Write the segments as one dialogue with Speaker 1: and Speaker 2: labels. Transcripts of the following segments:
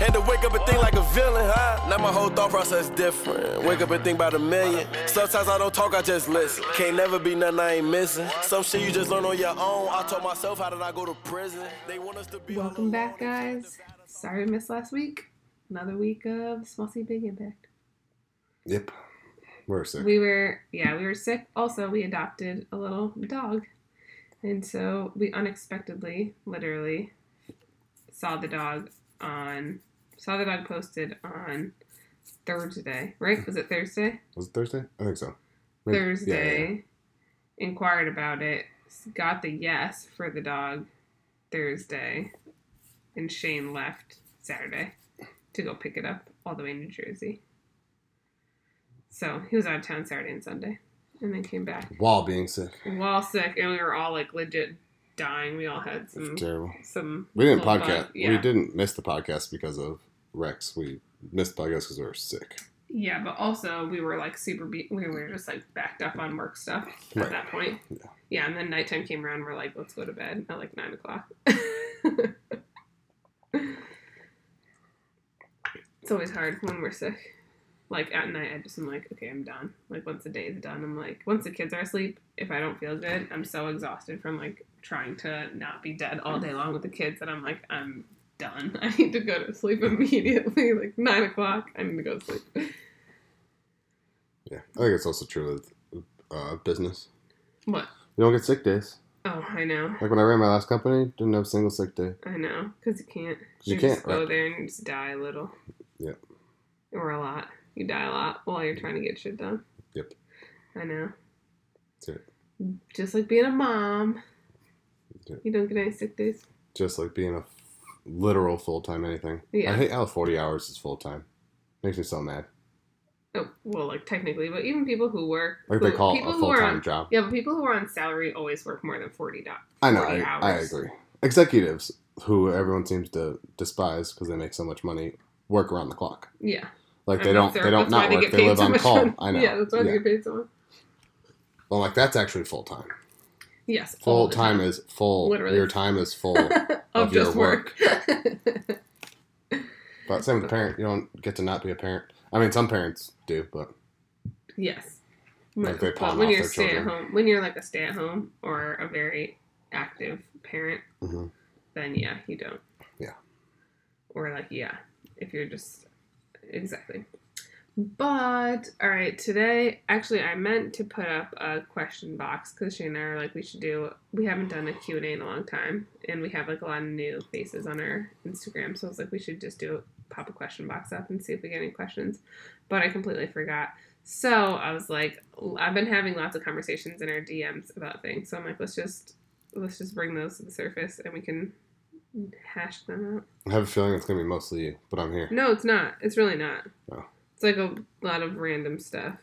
Speaker 1: Had to wake up and think like a villain, huh? Now my whole thought process different. Wake up and think about a million. Sometimes I don't talk, I just listen. Can't never be nothing I ain't missing. Some shit you just learn on your own. I told myself, how did I go to prison? They want us to be.
Speaker 2: Welcome back, guys. Sorry we missed last week. Another week of Small C Big Impact.
Speaker 3: Yep. We're sick.
Speaker 2: We were, yeah, we were sick. Also, we adopted a little dog. And so we unexpectedly, literally, saw the dog on, saw the dog posted on Thursday, right? Was it Thursday?
Speaker 3: Was it Thursday? I think so. Maybe-
Speaker 2: Thursday.
Speaker 3: yeah, yeah.
Speaker 2: Inquired about it, got the yes for the dog Thursday, and Shane left Saturday to go pick it up all the way in New Jersey. So he was out of town Saturday and Sunday, and then came back
Speaker 3: While being sick.
Speaker 2: while sick, and we were all like legit dying. We all had some
Speaker 3: It's terrible.
Speaker 2: some.
Speaker 3: We didn't podcast.
Speaker 2: bug- Yeah,
Speaker 3: We didn't miss the podcast because of Rex. We missed the podcast because we were sick.
Speaker 2: yeah, but also we were like super. Be- we were just like backed up on work stuff at
Speaker 3: Right.
Speaker 2: that point.
Speaker 3: Yeah.
Speaker 2: Yeah, and then nighttime came around. We're like, let's go to bed at like nine o'clock. it's always hard when we're sick. Like at night, I just am like, okay, I'm done. Like once the day is done, I'm like, once the kids are asleep, if I don't feel good, I'm so exhausted from like trying to not be dead all day long with the kids that I'm like, I'm done. I need to go to sleep immediately. Like nine o'clock, I need to go to sleep.
Speaker 3: Yeah. I think it's also true with uh, business.
Speaker 2: What?
Speaker 3: You don't get sick days.
Speaker 2: Oh, I know.
Speaker 3: Like when I ran my last company, didn't have a single sick day.
Speaker 2: I know, because you can't.
Speaker 3: you
Speaker 2: You,
Speaker 3: can't,
Speaker 2: just go
Speaker 3: right.
Speaker 2: there and you just die a little.
Speaker 3: Yep.
Speaker 2: Or a lot. You die a lot while you're trying to get shit done.
Speaker 3: Yep.
Speaker 2: I know.
Speaker 3: That's it.
Speaker 2: Just like being a mom.
Speaker 3: Yep.
Speaker 2: You don't get any sick days.
Speaker 3: Just like being a literal full time anything.
Speaker 2: Yeah.
Speaker 3: I hate how 40 hours is full time. Makes me so mad.
Speaker 2: Oh, well, like technically, but even people who work.
Speaker 3: Like they call
Speaker 2: people
Speaker 3: a
Speaker 2: who
Speaker 3: full time
Speaker 2: on-
Speaker 3: job.
Speaker 2: Yeah, but people who are on salary always work more than 40 dollars.
Speaker 3: I know,
Speaker 2: 40
Speaker 3: I, I agree. Executives, who everyone seems to despise because they make so much money, work around the clock.
Speaker 2: Yeah.
Speaker 3: Like they don't, they don't
Speaker 2: that's why
Speaker 3: not work.
Speaker 2: get
Speaker 3: They live
Speaker 2: so
Speaker 3: on call.
Speaker 2: money.
Speaker 3: I know.
Speaker 2: Yeah, that's why they
Speaker 3: Yeah.
Speaker 2: get paid so much.
Speaker 3: Well, like that's actually full time.
Speaker 2: Yes.
Speaker 3: Full time is full.
Speaker 2: Literally.
Speaker 3: Your time is full.
Speaker 2: of,
Speaker 3: of your
Speaker 2: just work.
Speaker 3: but same with the parent. You don't get to not be a parent. I mean, some parents do, but
Speaker 2: Yes.
Speaker 3: Like they
Speaker 2: But when
Speaker 3: off
Speaker 2: you're
Speaker 3: their
Speaker 2: stay at
Speaker 3: children.
Speaker 2: home, when you're like a stay at home or a very active parent,
Speaker 3: Mhm.
Speaker 2: then yeah, you don't.
Speaker 3: Yeah.
Speaker 2: Or like yeah, if you're just exactly. But all right, today actually I meant to put up a question box because Shane and I are like we should do. We haven't done a Q and A in a long time, and we have like a lot of new faces on our Instagram. So I was like we should just do a pop a question box up and see if we get any questions. But I completely forgot. So I was like, I've been having lots of conversations in our DMs about things. So I'm like, let's just let's just bring those to the surface and we can hash them out.
Speaker 3: I have a feeling it's gonna be mostly you. But I'm here.
Speaker 2: No, it's not. It's really not.
Speaker 3: Oh.
Speaker 2: It's like a lot of random stuff.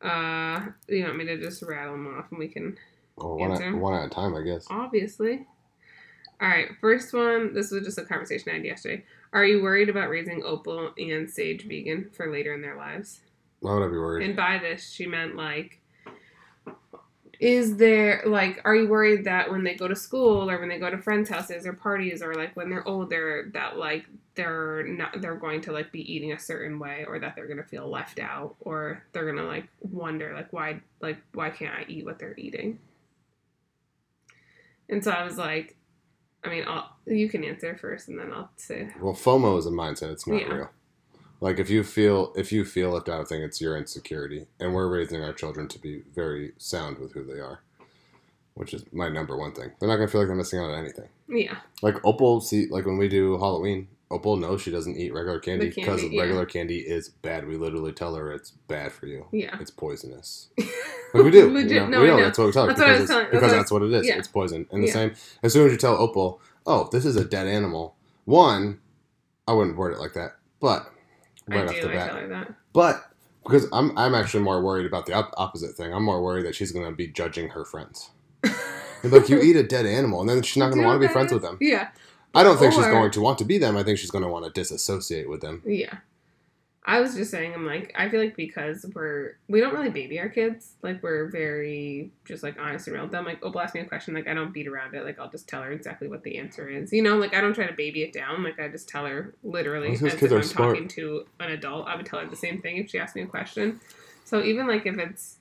Speaker 2: Uh, you want me to just rattle them off and we can
Speaker 3: Or one
Speaker 2: Answer.
Speaker 3: at, one at a time, I guess.
Speaker 2: obviously. All right, first one. This was just a conversation I had yesterday. Are you worried about raising Opal and Sage vegan for later in their lives?
Speaker 3: Why would I be worried?
Speaker 2: And by this, she meant like, is there like, are you worried that when they go to school or when they go to friends' houses or parties or like when they're older that like they're not they're going to like be eating a certain way or that they're gonna feel left out or they're gonna like wonder like why like why can't I eat what they're eating? And so I was like, I mean, I'll, you can answer first and then I'll say
Speaker 3: Well, FOMO is a mindset. It's not
Speaker 2: Yeah.
Speaker 3: real. Like if you feel if you feel left out, I think it's your insecurity, and we're raising our children to be very sound with who they are, which is my number one thing. They're not gonna feel like they're missing out on anything.
Speaker 2: yeah,
Speaker 3: Like Opal, see, like when we do Halloween, Opal knows she doesn't eat regular candy because
Speaker 2: yeah.
Speaker 3: regular candy is bad. We literally tell her it's bad for you.
Speaker 2: yeah.
Speaker 3: It's poisonous. Like we do.
Speaker 2: Legit,
Speaker 3: you know?
Speaker 2: no,
Speaker 3: we know,
Speaker 2: know.
Speaker 3: that's what we tell her
Speaker 2: That's what I
Speaker 3: because,
Speaker 2: was telling- that's
Speaker 3: because
Speaker 2: what
Speaker 3: that's what it is.
Speaker 2: yeah.
Speaker 3: It's poison. And the
Speaker 2: Yeah.
Speaker 3: same as soon as you tell Opal, oh, this is a dead animal. One, I wouldn't word it like that, but right
Speaker 2: I
Speaker 3: off
Speaker 2: do.
Speaker 3: the bat,
Speaker 2: tell her that.
Speaker 3: but because I'm I'm actually more worried about the op- opposite thing. I'm more worried that she's going to be judging her friends. like you eat a dead animal, and then she's not going to want to be friends
Speaker 2: that
Speaker 3: with them.
Speaker 2: Yeah,
Speaker 3: I don't think she's going to want to be them. I think she's going to want to disassociate with them.
Speaker 2: yeah. I was just saying, I'm like, I feel like because we're we don't really baby our kids, like we're very just like honest and real with them. Like, oh, Opal asked me a question, like I don't beat around it. Like I'll just tell her exactly what the answer is. You know, like I don't try to baby it down. Like I just tell her literally as if I'm
Speaker 3: smart.
Speaker 2: talking to an adult. I would tell her the same thing if she asked me a question. So even like if it's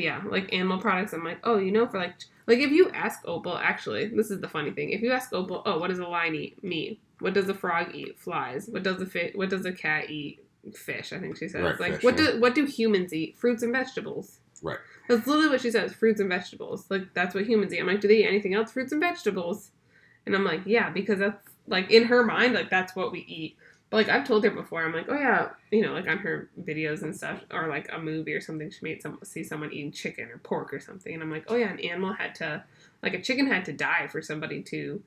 Speaker 2: yeah, like animal products, I'm like, oh, you know, for like like if you ask Opal, actually, this is the funny thing. If you ask Opal, oh, what does a lion eat? Meat. What does a frog eat? Flies. What does a fi- What does a cat eat? Fish. I think she says.
Speaker 3: Right,
Speaker 2: like,
Speaker 3: fish,
Speaker 2: what
Speaker 3: yeah.
Speaker 2: do what do humans eat? Fruits and vegetables.
Speaker 3: Right.
Speaker 2: That's literally what she says. Fruits and vegetables. Like that's what humans eat. I'm like, do they eat anything else? Fruits and vegetables. And I'm like, yeah, because that's like in her mind, like that's what we eat. But like I've told her before, I'm like, oh yeah, you know, like on her videos and stuff, or like a movie or something, she made some see someone eating chicken or pork or something, and I'm like, oh yeah, an animal had to, like a chicken had to die for somebody to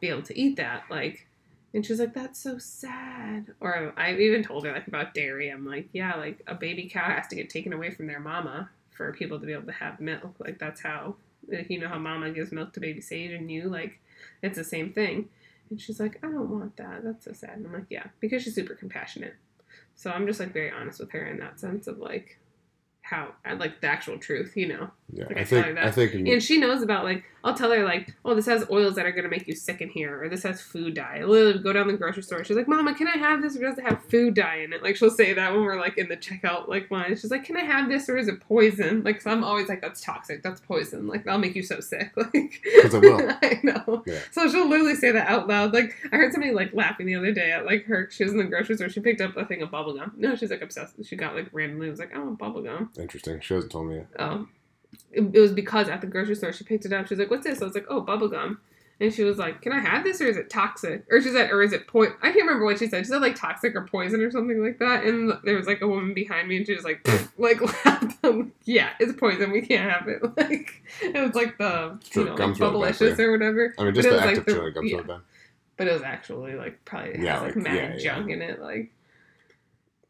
Speaker 2: be able to eat that, like. And she's like, "That's so sad." Or I've even told her like about dairy. I'm like, "Yeah, like a baby cow has to get taken away from their mama for people to be able to have milk. Like that's how, like, you know, how mama gives milk to baby Sage and you, like, it's the same thing." And she's like, I don't want that. That's so sad. And I'm like, yeah, because she's super compassionate. So I'm just like very honest with her in that sense of like how, like the actual truth, you know.
Speaker 3: Yeah,
Speaker 2: Like,
Speaker 3: I
Speaker 2: I tell her
Speaker 3: think
Speaker 2: that.
Speaker 3: I think
Speaker 2: And she knows about like, I'll tell her like, oh, this has oils that are gonna make you sick in here, or this has food dye. I literally go down the grocery store. She's like, Mama, can I have this, or does it have food dye in it? Like she'll say that when we're like in the checkout like line. She's like, Can I have this, or is it poison? Like, so I'm always like, That's toxic. That's poison. Like that'll make you so sick. Like,
Speaker 3: 'Cause it will.
Speaker 2: I know.
Speaker 3: Yeah.
Speaker 2: So she'll literally say that out loud. Like I heard somebody like laughing the other day at like her. She was in the grocery store. She picked up a thing of bubble gum. No, she's like obsessed. She got like randomly was like, I want bubble gum.
Speaker 3: Interesting. She hasn't told me yet.
Speaker 2: Um, it, it was because at the grocery store she picked it up. She was like, "What's this?" I was like, "Oh, bubble gum." And she was like, "Can I have this, or is it toxic?" Or she said, "Or is it po?" I can't remember what she said. She said like toxic or poison or something like that. And there was like a woman behind me, and she was like, like laughed. "Yeah, it's poison. We can't have it." Like it was like the you know, like bubblicious or whatever.
Speaker 3: I mean, just
Speaker 2: it
Speaker 3: the
Speaker 2: was,
Speaker 3: act
Speaker 2: like,
Speaker 3: of
Speaker 2: the-
Speaker 3: chewing gum's
Speaker 2: yeah.
Speaker 3: bad.
Speaker 2: But it was actually like probably has
Speaker 3: Yeah,
Speaker 2: like,
Speaker 3: like,
Speaker 2: mad
Speaker 3: yeah, yeah.
Speaker 2: junk in it. Like,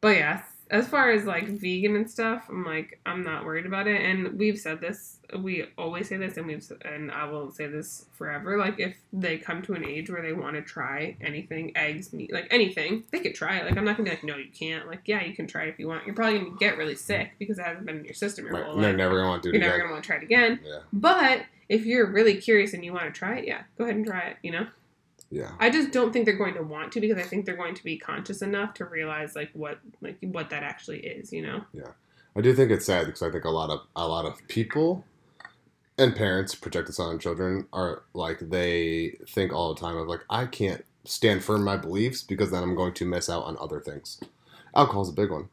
Speaker 2: but yeah, as far as like vegan and stuff, I'm like I'm not worried about it. And we've said this, we always say this, and we've and I will say this forever. Like if they come to an age where they want to try anything, eggs, meat, like anything, they could try it. Like I'm not gonna be like, no, you can't. Like yeah, you can try it if you want. You're probably gonna get really sick because it hasn't been in your system your
Speaker 3: Right.
Speaker 2: whole
Speaker 3: And they're never gonna want to do it.
Speaker 2: You're never
Speaker 3: again.
Speaker 2: gonna want to try it again.
Speaker 3: Yeah,
Speaker 2: But if you're really curious and you want to try it, yeah, go ahead and try it. You know.
Speaker 3: Yeah.
Speaker 2: I just don't think they're going to want to because I think they're going to be conscious enough to realize like what like what that actually is, you know. Yeah.
Speaker 3: I do think it's sad because I think a lot of a lot of people and parents project this on children are like they think all the time of like I can't stand firm my beliefs because then I'm going to miss out on other things. Alcohol's a big one.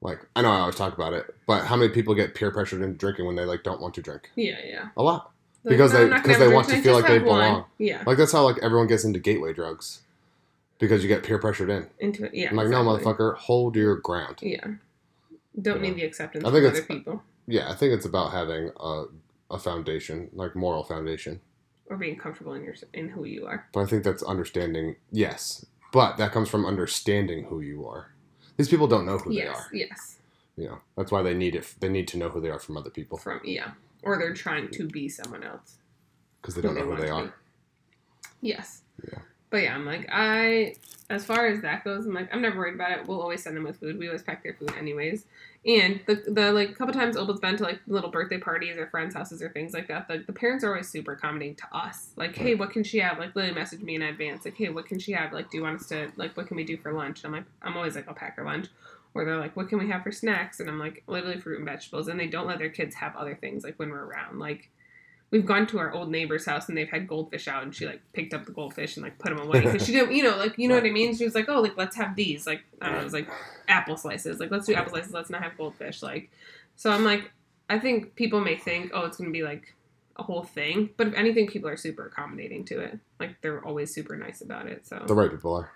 Speaker 3: Like I know I always talk about it, but how many people get peer pressured into drinking when they like don't want to drink?
Speaker 2: Yeah, yeah.
Speaker 3: A lot.
Speaker 2: Like,
Speaker 3: Because
Speaker 2: "No,
Speaker 3: they- because they want to feel like they
Speaker 2: have one."
Speaker 3: belong.
Speaker 2: Yeah,
Speaker 3: Like that's how like everyone gets into gateway drugs because you get peer pressured in.
Speaker 2: into it. Yeah.
Speaker 3: I'm like, no, motherfucker, hold your ground.
Speaker 2: Yeah. Don't
Speaker 3: Yeah.
Speaker 2: need the acceptance
Speaker 3: I
Speaker 2: of
Speaker 3: think
Speaker 2: other
Speaker 3: it's-
Speaker 2: people
Speaker 3: Yeah, I think it's about having a, a foundation, like moral foundation.
Speaker 2: or being comfortable in your in who you are.
Speaker 3: But I think that's understanding. Yes, but that comes from understanding who you are. These people don't know who
Speaker 2: yes,
Speaker 3: they are.
Speaker 2: yes.
Speaker 3: You know, that's why they need it. They need to know who they are from other people
Speaker 2: From yeah, or they're trying to be someone else.
Speaker 3: because they don't know who they are.
Speaker 2: be. Yes.
Speaker 3: Yeah.
Speaker 2: But yeah, I'm like I as far as that goes, I'm like I'm never worried about it. We'll always send them with food. We always pack their food anyways. And the the like couple times Opal's been to like little birthday parties or friends' houses or things like that. The, the parents are always super accommodating to us. Like, hey, what can she have? Like Lily messaged me in advance. Like, hey, what can she have? Like, do you want us to like what can we do for lunch? I'm like, I'm always like, I'll pack her lunch. Or they're like, what can we have for snacks? And I'm like, literally fruit and vegetables. And they don't let their kids have other things like when we're around. Like we've gone to our old neighbor's house and they've had goldfish out and she like picked up the goldfish and like put them away. Because she didn't you know like you know what i mean? She was like oh like let's have these. Like i don't know it was like apple slices. Like let's do apple slices. Let's not have goldfish. Like so i'm like i think people may think oh it's gonna be like a whole thing. But if anything people are super accommodating to it. Like they're always super nice about it so.
Speaker 3: The right people are.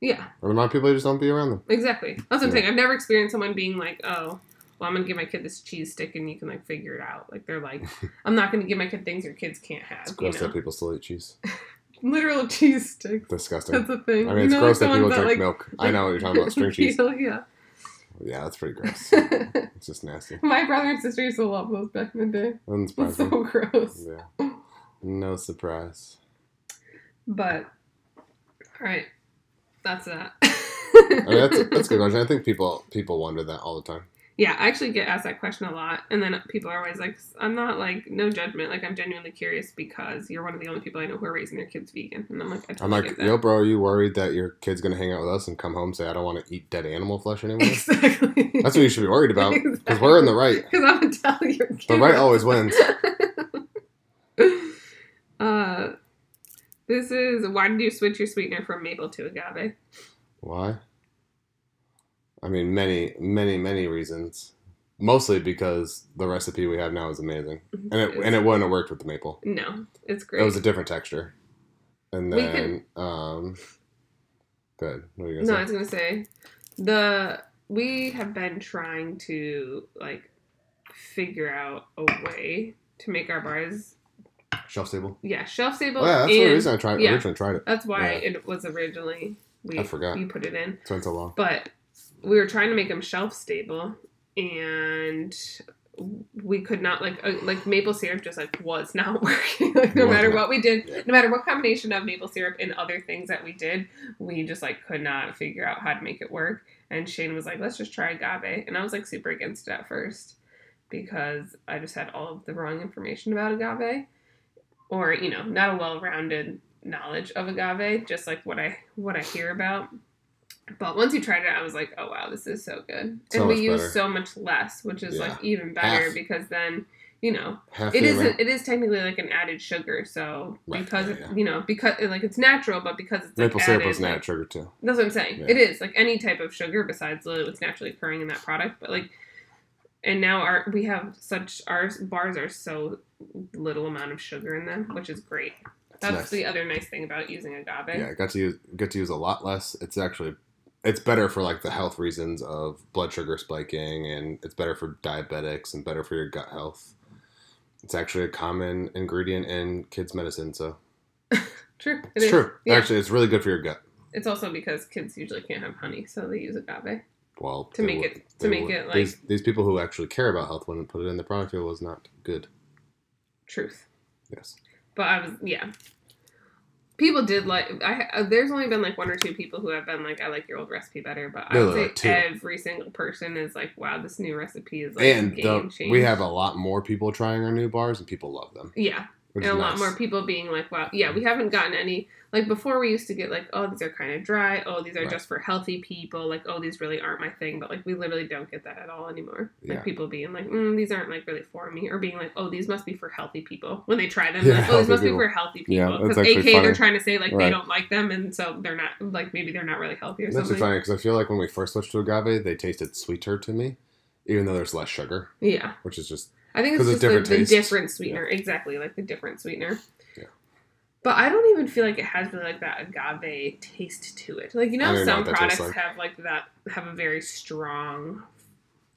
Speaker 2: Yeah
Speaker 3: Or the wrong people, you just don't be around them.
Speaker 2: exactly that's what i'm saying i've never experienced someone being like oh well, I'm gonna give my kid this cheese stick and you can like figure it out. Like they're like, I'm not gonna give my kid things your kids can't have.
Speaker 3: It's
Speaker 2: You
Speaker 3: gross
Speaker 2: know?
Speaker 3: that people still eat cheese.
Speaker 2: literal cheese sticks.
Speaker 3: Disgusting.
Speaker 2: That's a thing.
Speaker 3: I mean,
Speaker 2: You
Speaker 3: it's
Speaker 2: know,
Speaker 3: gross
Speaker 2: like
Speaker 3: that people drink
Speaker 2: like-
Speaker 3: milk. I know what you're talking about. String cheese.
Speaker 2: yeah.
Speaker 3: Yeah, that's pretty gross. It's just nasty.
Speaker 2: My brother and sister used to love those back in the day.
Speaker 3: Doesn't
Speaker 2: It's so gross.
Speaker 3: Yeah. No surprise.
Speaker 2: But all right, that's that.
Speaker 3: I mean, that's, that's a good question. I think people people wonder that all the time.
Speaker 2: Yeah, I actually get asked that question a lot, and then people are always like, "I'm not like no judgment. Like I'm genuinely curious because you're one of the only people I know who are raising their kids vegan." And I'm like, I totally
Speaker 3: I'm like, yo, bro, are you worried that your kid's gonna hang out with us and come home and say, I don't want to eat dead animal flesh anymore?
Speaker 2: exactly.
Speaker 3: That's what you should be worried about because we're in the right.
Speaker 2: Because I'm gonna tell your kid.
Speaker 3: The right always wins.
Speaker 2: uh, this is why did you switch your sweetener from maple to agave?
Speaker 3: Why? I mean, many, many, many reasons. Mostly because the recipe we have now is amazing, and it and it wouldn't have worked with the maple.
Speaker 2: No, it's great.
Speaker 3: It was a different texture. And then, um, good. What are you gonna
Speaker 2: no,
Speaker 3: say?
Speaker 2: I was gonna say the we have been trying to like figure out a way to make our bars
Speaker 3: Shelf stable.
Speaker 2: yeah shelf stable.
Speaker 3: Oh, yeah, that's the reason I tried
Speaker 2: yeah.
Speaker 3: originally tried it.
Speaker 2: That's why
Speaker 3: Yeah.
Speaker 2: it was originally we
Speaker 3: I forgot.
Speaker 2: we put it in,
Speaker 3: It's been so long.
Speaker 2: but we were trying to make them shelf stable, and we could not like uh, like maple syrup just like was not working. like no matter what we did,
Speaker 3: Yeah.
Speaker 2: no matter what combination of maple syrup and other things that we did, we just like could not figure out how to make it work. And Shane was like, "Let's just try agave," and I was like super against it at first because I just had all of the wrong information about agave, or you know, not a well-rounded knowledge of agave, just like what I what I hear about. But once you tried it, I was like, "Oh wow, this is so good!"
Speaker 3: So
Speaker 2: and we use
Speaker 3: better.
Speaker 2: so much less, which is
Speaker 3: Yeah.
Speaker 2: like even better
Speaker 3: Half.
Speaker 2: because then you know
Speaker 3: Half
Speaker 2: it is
Speaker 3: amount-
Speaker 2: it is technically like an added sugar. So
Speaker 3: Right,
Speaker 2: because
Speaker 3: yeah, yeah.
Speaker 2: you know because like it's natural, but because it's like
Speaker 3: maple syrup
Speaker 2: added,
Speaker 3: was
Speaker 2: like-
Speaker 3: nat sugar too.
Speaker 2: that's what I'm saying. It is like any type of sugar besides what's naturally occurring in that product. But like, and now our we have such our bars are so little amount of sugar in them, which is great. That's
Speaker 3: nice.
Speaker 2: the other nice thing about using agave.
Speaker 3: Yeah, I got to use get to use a lot less. It's actually it's better for like the health reasons of blood sugar spiking, and it's better for diabetics and better for your gut health. It's actually a common ingredient in kids' medicine, so
Speaker 2: True. It
Speaker 3: it's
Speaker 2: is.
Speaker 3: true.
Speaker 2: Yeah.
Speaker 3: Actually, it's really good for your gut.
Speaker 2: It's also because kids usually can't have honey, so they use agave.
Speaker 3: Well,
Speaker 2: To make
Speaker 3: would-
Speaker 2: it- to make
Speaker 3: would.
Speaker 2: it, like-
Speaker 3: these, these people who actually care about health wouldn't put it in the product. It was not good.
Speaker 2: Truth.
Speaker 3: Yes,
Speaker 2: But I was yeah. People did like I. uh, There's only been like one or two people who have been like, I like your old recipe better. But I would
Speaker 3: no,
Speaker 2: say
Speaker 3: two.
Speaker 2: every single person is like, wow, this new recipe is like
Speaker 3: and
Speaker 2: game
Speaker 3: the,
Speaker 2: changing.
Speaker 3: we have a lot more people trying our new bars, and people love them.
Speaker 2: yeah,
Speaker 3: Which
Speaker 2: and a
Speaker 3: is
Speaker 2: lot more people being like, wow, yeah, we haven't gotten any. Like before, we used to get like, oh, these are kind of dry. Oh, these are
Speaker 3: Right.
Speaker 2: just for healthy people. Like, oh, these really aren't my thing. But like, we literally don't get that at all anymore. Like
Speaker 3: Yeah.
Speaker 2: people being like, mm, these aren't like really for me, or being like, oh, these must be for healthy people. When they try them,
Speaker 3: Yeah,
Speaker 2: like, oh, these must
Speaker 3: people.
Speaker 2: be for healthy people.
Speaker 3: Yeah,
Speaker 2: Because
Speaker 3: actually
Speaker 2: AK, they're trying to say like they don't like them, and so they're not like maybe they're not really healthy or
Speaker 3: That's
Speaker 2: something.
Speaker 3: That's funny because I feel like when we first switched to agave, they tasted sweeter to me, even though there's less sugar,
Speaker 2: Yeah,
Speaker 3: which is just
Speaker 2: I think it's just the,
Speaker 3: different
Speaker 2: the different sweetener. Exactly, like the different sweetener.
Speaker 3: Yeah.
Speaker 2: But I don't even feel like it has really like that agave taste to it. Like you know,
Speaker 3: know
Speaker 2: some
Speaker 3: tastes
Speaker 2: products
Speaker 3: like.
Speaker 2: have like that have a very strong,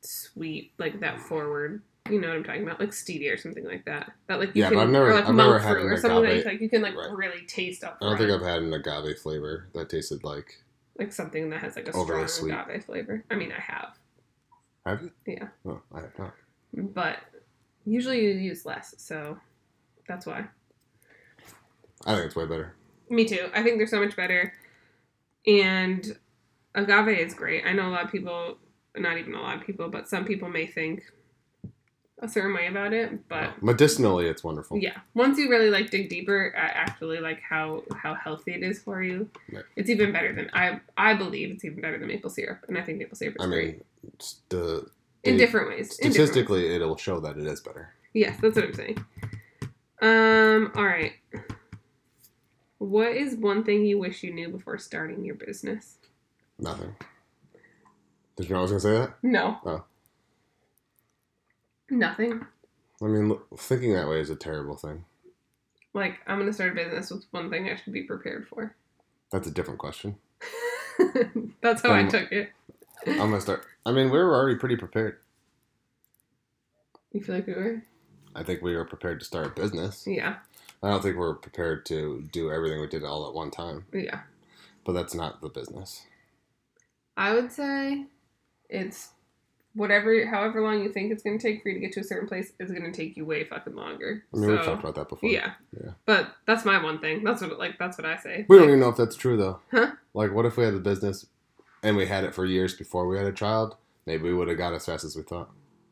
Speaker 2: sweet like that forward. You know what I'm talking about, like stevia or something like that. That like you
Speaker 3: Yeah,
Speaker 2: can,
Speaker 3: but I've never-
Speaker 2: or like
Speaker 3: I've
Speaker 2: monk
Speaker 3: never had
Speaker 2: fruit
Speaker 3: an
Speaker 2: or something
Speaker 3: agave-
Speaker 2: like, like you can like
Speaker 3: Right.
Speaker 2: really taste up.
Speaker 3: I don't think I've had an agave flavor that tasted like.
Speaker 2: like something that has like a strong
Speaker 3: sweet.
Speaker 2: agave flavor. I mean, I have,
Speaker 3: Have you?
Speaker 2: Yeah.
Speaker 3: Oh, I have not.
Speaker 2: but usually you use less, so that's why.
Speaker 3: I think it's way better.
Speaker 2: Me too. I think they're so much better. And agave is great. I know a lot of people, not even a lot of people, but some people may think a certain way about it. But
Speaker 3: Oh, medicinally, it's wonderful.
Speaker 2: yeah, once you really like dig deeper at actually like how how healthy it is for you,
Speaker 3: Right.
Speaker 2: it's even better than I I believe it's even better than maple syrup, and I think maple syrup is
Speaker 3: I
Speaker 2: great
Speaker 3: mean, the
Speaker 2: in
Speaker 3: the-
Speaker 2: different ways. in different ways.
Speaker 3: statistically, it'll show that it is better.
Speaker 2: Yes, that's what I'm saying. Um, all right. What is one thing you wish you knew before starting your business?
Speaker 3: Nothing. Did you know I was gonna say that?
Speaker 2: No.
Speaker 3: Oh.
Speaker 2: Nothing.
Speaker 3: I mean, thinking that way is a terrible thing.
Speaker 2: Like, I'm gonna start a business with one thing I should be prepared for.
Speaker 3: That's a different question.
Speaker 2: That's how I
Speaker 3: Um,
Speaker 2: took it.
Speaker 3: I'm gonna start. I mean, we were already pretty prepared.
Speaker 2: You feel like we were?
Speaker 3: I think we were prepared to start a business.
Speaker 2: Yeah.
Speaker 3: I don't think we're prepared to do everything we did all at one time.
Speaker 2: Yeah.
Speaker 3: But that's not the business.
Speaker 2: I would say it's whatever, however long you think it's gonna take for you to get to a certain place is gonna take you way fucking longer.
Speaker 3: I mean, we've talked about that before.
Speaker 2: Yeah.
Speaker 3: Yeah.
Speaker 2: But that's my one thing. That's what like that's what I say.
Speaker 3: We don't even know if that's true though.
Speaker 2: Huh?
Speaker 3: Like, what if we had the business and we had it for years before we had a child, maybe we would have got as fast as we thought.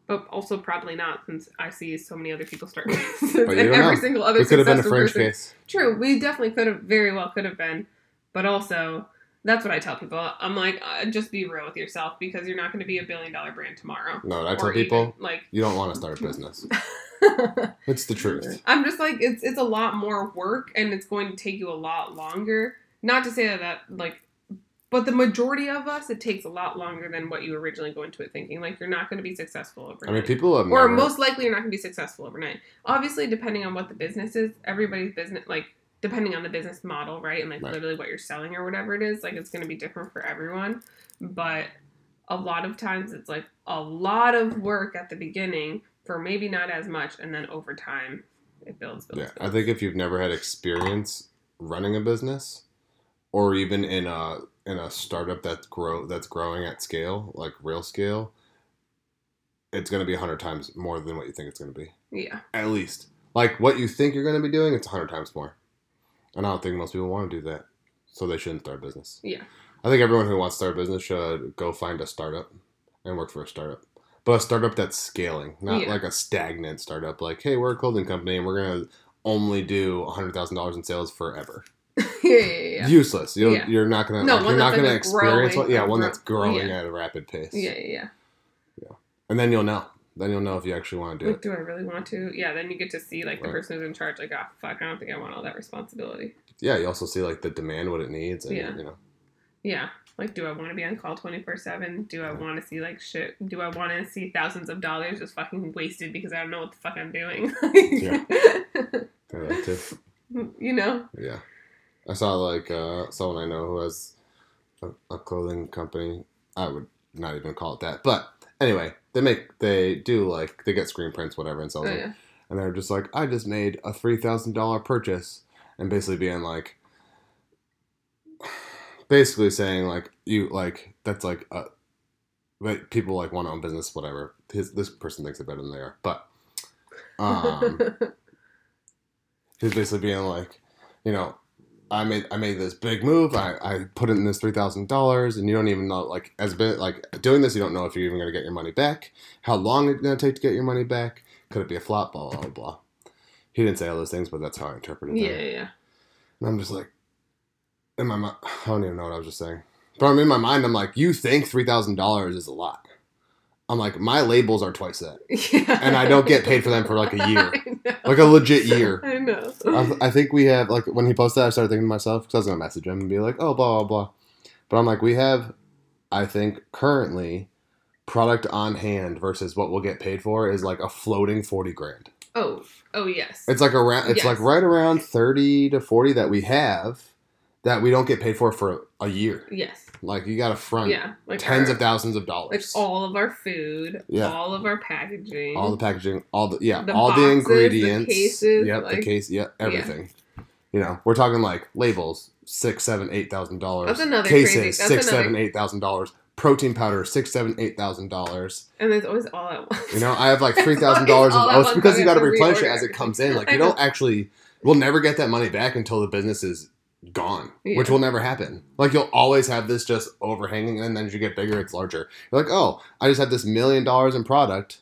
Speaker 2: But also probably not, since I see so many other people start businesses,
Speaker 3: But you
Speaker 2: and every
Speaker 3: know.
Speaker 2: single other
Speaker 3: We could have been a
Speaker 2: successful
Speaker 3: French
Speaker 2: person.
Speaker 3: case.
Speaker 2: True, we definitely could have, very well could have been, but also that's what I tell people. I'm like, uh, just be real with yourself because you're not going to be a billion dollar brand tomorrow.
Speaker 3: No, I tell people
Speaker 2: even, like,
Speaker 3: you don't want to start a business. It's the truth.
Speaker 2: I'm just like it's it's a lot more work and it's going to take you a lot longer. Not to say that, that like but the majority of us it takes a lot longer than what you originally go into it thinking. Like you're not going to be successful overnight.
Speaker 3: I mean, people have
Speaker 2: or
Speaker 3: never-
Speaker 2: most likely you're not going to be successful overnight. Obviously, depending on what the business is, everybody's business like depending on the business model, right? And like
Speaker 3: Right.
Speaker 2: literally what you're selling or whatever it is, like it's going to be different for everyone. But a lot of times it's like a lot of work at the beginning for maybe not as much and then over time it builds builds.
Speaker 3: Yeah, I think if you've never had experience running a business, or even in a in a startup that's grow that's growing at scale, like real scale, it's going to be a hundred times more than what you think it's going to be.
Speaker 2: Yeah.
Speaker 3: At least, like what you think you're going to be doing, it's a hundred times more. And I don't think most people want to do that, so they shouldn't start a business.
Speaker 2: Yeah.
Speaker 3: I think everyone who wants to start a business should go find a startup and work for a startup. But a startup that's scaling, not
Speaker 2: Yeah.
Speaker 3: like a stagnant startup. Like, hey, we're a clothing company and we're gonna only do hundred thousand dollars in sales forever.
Speaker 2: yeah, yeah, yeah.
Speaker 3: Useless. You'll,
Speaker 2: Yeah.
Speaker 3: You're not gonna.
Speaker 2: No,
Speaker 3: like, you're not gonna
Speaker 2: like,
Speaker 3: experience
Speaker 2: growing
Speaker 3: one. Yeah, one that's growing
Speaker 2: yeah.
Speaker 3: at a rapid pace.
Speaker 2: yeah, yeah, yeah.
Speaker 3: And then you'll know. Then you'll know if you actually want to do
Speaker 2: Like,
Speaker 3: it.
Speaker 2: do I really want to? Yeah, then you get to see like the
Speaker 3: Right.
Speaker 2: person who's in charge. Like, ah, fuck, I don't think I want all that responsibility.
Speaker 3: Yeah. You also see like the demand, what it needs, and
Speaker 2: Yeah.
Speaker 3: you know.
Speaker 2: Yeah, like, do I want to be on call twenty four seven? Do I
Speaker 3: Yeah.
Speaker 2: want to see like shit? Do I want to see thousands of dollars just fucking wasted because I don't know what the fuck I'm doing?
Speaker 3: Yeah. Yeah, that too.
Speaker 2: you know?
Speaker 3: Yeah. I saw like uh, someone I know who has a, a clothing company. I would not even call it that. But anyway, they make they do like they get screen prints, whatever, and sell
Speaker 2: Oh
Speaker 3: them.
Speaker 2: yeah.
Speaker 3: And they're just like, I just made a three thousand dollar purchase, and basically being like, basically saying like you like that's like a, like people like want to own business, whatever. His this person thinks it better than they are, but um. He's basically being like, you know, I made I made this big move. I, I put in this three thousand dollars, and you don't even know like as bit like doing this, you don't know if you're even gonna get your money back. How long it's gonna take to get your money back? Could it be a flop? Blah blah blah. blah. He didn't say all those things, but that's how I interpreted
Speaker 2: yeah,
Speaker 3: them.
Speaker 2: yeah, yeah.
Speaker 3: And I'm just like, in my mind, I don't even know what I was just saying. But I'm in my mind. I'm like, you think three thousand dollars is a lot? I'm like, my labels are twice that,
Speaker 2: yeah.
Speaker 3: and I don't get paid for them for like a year, like a legit year.
Speaker 2: I know.
Speaker 3: I, I think we have like when he posted that, I started thinking to myself because I was gonna message him and be like, oh blah blah blah, but I'm like, we have, I think currently, product on hand versus what we'll get paid for is like a floating forty grand.
Speaker 2: oh, oh yes.
Speaker 3: It's like around, it's like right around thirty to forty that we have that we don't get paid for for a year.
Speaker 2: yes.
Speaker 3: Like you got to front
Speaker 2: Yeah. Like
Speaker 3: tens
Speaker 2: our-
Speaker 3: of thousands of dollars.
Speaker 2: like all of our food,
Speaker 3: Yeah.
Speaker 2: all of our packaging,
Speaker 3: all the packaging, all the yeah,
Speaker 2: The
Speaker 3: all
Speaker 2: boxes,
Speaker 3: the
Speaker 2: the
Speaker 3: ingredients,
Speaker 2: cases,
Speaker 3: yep, the
Speaker 2: like-
Speaker 3: case, yep, everything. You know, we're talking like labels, six, seven, eight thousand dollars.
Speaker 2: That's another
Speaker 3: cases,
Speaker 2: crazy- that's
Speaker 3: six,
Speaker 2: another-
Speaker 3: seven, eight thousand dollars. Protein powder, six, seven, eight thousand dollars.
Speaker 2: and it's always all at once.
Speaker 3: You know, I have like three thousand dollars oh, it's because you got to replenish it as it comes in. Like you don't actually, we'll never get that money back until the business is gone,
Speaker 2: Yeah.
Speaker 3: which will never happen. Like you'll always have this just overhanging, and then as you get bigger, it's larger. You're like, oh, I just had this million dollars in product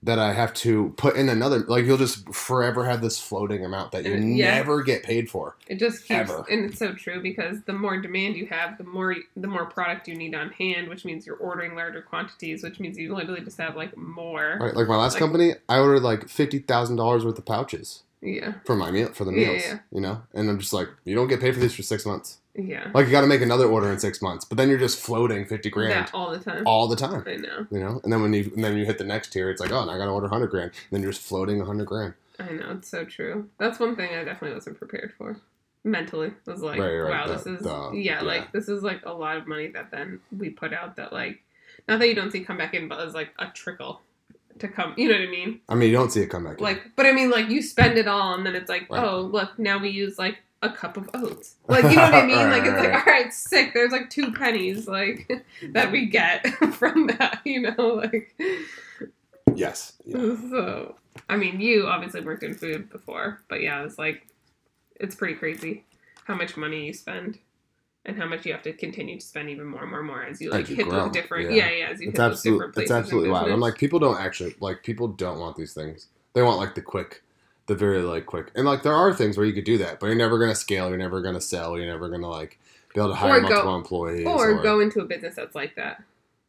Speaker 3: that I have to put in another. Like you'll just forever have this floating amount that you
Speaker 2: yeah.
Speaker 3: never get paid for.
Speaker 2: It just keeps,
Speaker 3: Ever.
Speaker 2: and it's so true because the more demand you have, the more the more product you need on hand, which means you're ordering larger quantities, which means you literally just have like more.
Speaker 3: Right? Like my last
Speaker 2: Like-
Speaker 3: company, I ordered like fifty thousand dollars worth of pouches
Speaker 2: Yeah,
Speaker 3: for my meal for the
Speaker 2: Yeah,
Speaker 3: meals.
Speaker 2: yeah.
Speaker 3: You know, and I'm just like, you don't get paid for these for six months.
Speaker 2: yeah.
Speaker 3: Like you got to make another order in six months, but then you're just floating fifty grand
Speaker 2: That all the time.
Speaker 3: all the time.
Speaker 2: I know.
Speaker 3: You know, and then when you and then you hit the next tier, it's like, oh, now I got to order hundred grand. And then you're just floating hundred grand.
Speaker 2: I know. It's so true. That's one thing I definitely wasn't prepared for. Mentally, was like,
Speaker 3: Right, right,
Speaker 2: wow,
Speaker 3: the-
Speaker 2: this is
Speaker 3: the-
Speaker 2: yeah,
Speaker 3: yeah.
Speaker 2: like this is like a lot of money that then we put out that like, not that you don't see come back in, but it's like a trickle to come. You know what I mean?
Speaker 3: I mean, you don't see it come back. in.
Speaker 2: Like, but I mean, like you spend it all, and then it's like,
Speaker 3: Right.
Speaker 2: oh, look, now we use like a cup of oats. Like, you know what I mean?
Speaker 3: Right,
Speaker 2: like, it's like, all right, sick. There's like two pennies, like that we get from that. You know, like
Speaker 3: yes, yeah.
Speaker 2: so. I mean, you obviously worked in food before, but yeah, it's like, it's pretty crazy how much money you spend. And how much you have to continue to spend even more and more and more as you
Speaker 3: As
Speaker 2: like
Speaker 3: you
Speaker 2: hit
Speaker 3: grow,
Speaker 2: those different
Speaker 3: yeah.
Speaker 2: yeah yeah, as you
Speaker 3: It's
Speaker 2: hit those
Speaker 3: absolutely
Speaker 2: different
Speaker 3: it's
Speaker 2: places in
Speaker 3: absolutely wild. I'm like people don't actually like people don't want these things. They want like the quick, the very like quick. And like there are things where you could do that, but you're never gonna scale. You're never gonna sell. You're never gonna like be able to hire
Speaker 2: Or go-
Speaker 3: multiple employees.
Speaker 2: or go into a business that's like that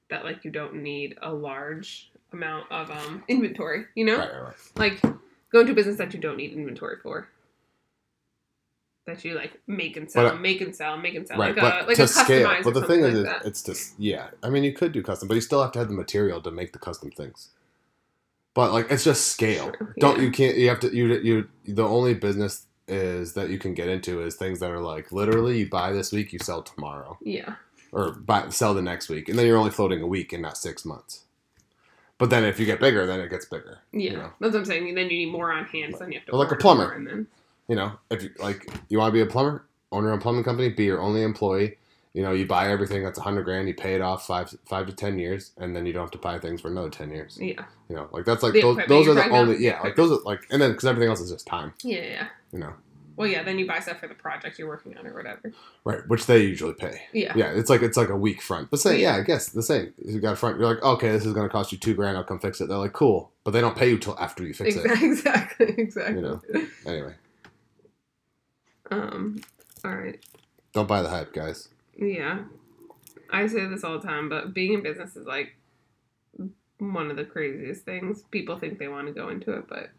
Speaker 2: that like you don't need a large amount of um inventory you know
Speaker 3: right, right, right.
Speaker 2: like go into a business that you don't need inventory for that you like make and sell
Speaker 3: But, uh,
Speaker 2: make and sell make and sell
Speaker 3: Right,
Speaker 2: like
Speaker 3: but
Speaker 2: a like
Speaker 3: to
Speaker 2: a
Speaker 3: scale. But the thing is,
Speaker 2: like that.
Speaker 3: it's just yeah. I mean, you could do custom, but you still have to have the material to make the custom things. But like, it's just scale.
Speaker 2: True,
Speaker 3: Don't
Speaker 2: yeah.
Speaker 3: you can't you have to you you the only business is that you can get into is things that are like literally you buy this week, you sell tomorrow,
Speaker 2: yeah
Speaker 3: or buy sell the next week, and then you're only floating a week and not six months. But then if you get bigger, then it gets bigger.
Speaker 2: yeah
Speaker 3: You know,
Speaker 2: that's what i'm saying then you need more on hand so then you have to
Speaker 3: like a plumber.
Speaker 2: More and then
Speaker 3: you know if you like you want to be a plumber, own your own plumbing company, be your only employee. You know, you buy everything that's a hundred grand, you pay it off five five to ten years, and then you don't have to buy things for another ten years.
Speaker 2: yeah
Speaker 3: You know, like that's like
Speaker 2: The
Speaker 3: those, those
Speaker 2: you're
Speaker 3: the only yeah, like those are like and then because everything else is just time.
Speaker 2: yeah yeah
Speaker 3: You know,
Speaker 2: well yeah then you buy stuff for the project you're working on or whatever
Speaker 3: right? Which they usually pay.
Speaker 2: yeah
Speaker 3: Yeah, it's like it's like a week front. But say yeah,
Speaker 2: Yeah.
Speaker 3: I guess the same. You got a front. You're like, okay, this is going to cost you two grand. I'll come fix it. They're like, cool, but they don't pay you till after you fix
Speaker 2: exactly exactly exactly
Speaker 3: You know. Anyway,
Speaker 2: um all right
Speaker 3: don't buy the hype, guys.
Speaker 2: Yeah. I say this all the time, but being in business is like one of the craziest things. People think they want to go into it, but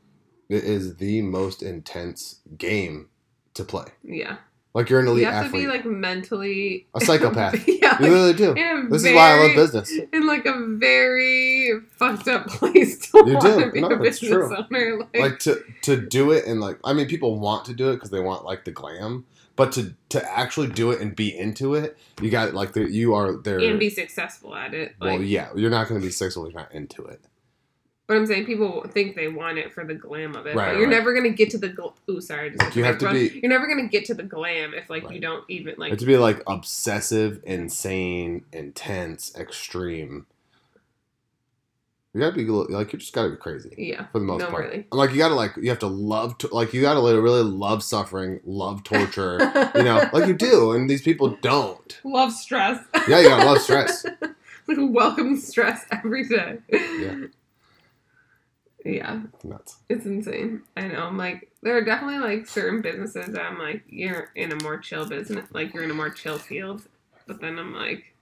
Speaker 3: It is the most intense game to play.
Speaker 2: yeah.
Speaker 3: Like you're an elite
Speaker 2: you have
Speaker 3: athlete,
Speaker 2: to be like mentally
Speaker 3: a psychopath.
Speaker 2: yeah.
Speaker 3: you really do. This
Speaker 2: very,
Speaker 3: is why I love business.
Speaker 2: In like a very fucked up place to
Speaker 3: You
Speaker 2: want
Speaker 3: do.
Speaker 2: to be
Speaker 3: No,
Speaker 2: a business
Speaker 3: true.
Speaker 2: owner. Like,
Speaker 3: like to to do it and like I mean people want to do it because they want like the glam, but to to actually do it and be into it, you got like the, you are there.
Speaker 2: and be successful at it. Like,
Speaker 3: well, yeah, you're not going to be successful if you're not into it.
Speaker 2: But I'm saying people think they want it for the glam of it,
Speaker 3: Right,
Speaker 2: but you're
Speaker 3: right.
Speaker 2: never gonna get to the. Gl- Ooh, sorry, just
Speaker 3: You have to be-
Speaker 2: You're never gonna get to the glam if like you don't even like
Speaker 3: to be like obsessive, insane, intense, extreme. You gotta be like you just gotta be crazy
Speaker 2: Yeah.
Speaker 3: for the most
Speaker 2: no,
Speaker 3: part.
Speaker 2: really.
Speaker 3: Like you gotta like you have to love to like you gotta really love suffering, love torture. you know, like you do, and these people don't.
Speaker 2: Love stress.
Speaker 3: Yeah, you gotta love stress.
Speaker 2: like welcome stress every day.
Speaker 3: Yeah.
Speaker 2: Yeah,
Speaker 3: Nuts.
Speaker 2: it's insane. I know. I'm like, there are definitely like certain businesses that I'm like, you're in a more chill business, like you're in a more chill field. But then I'm like,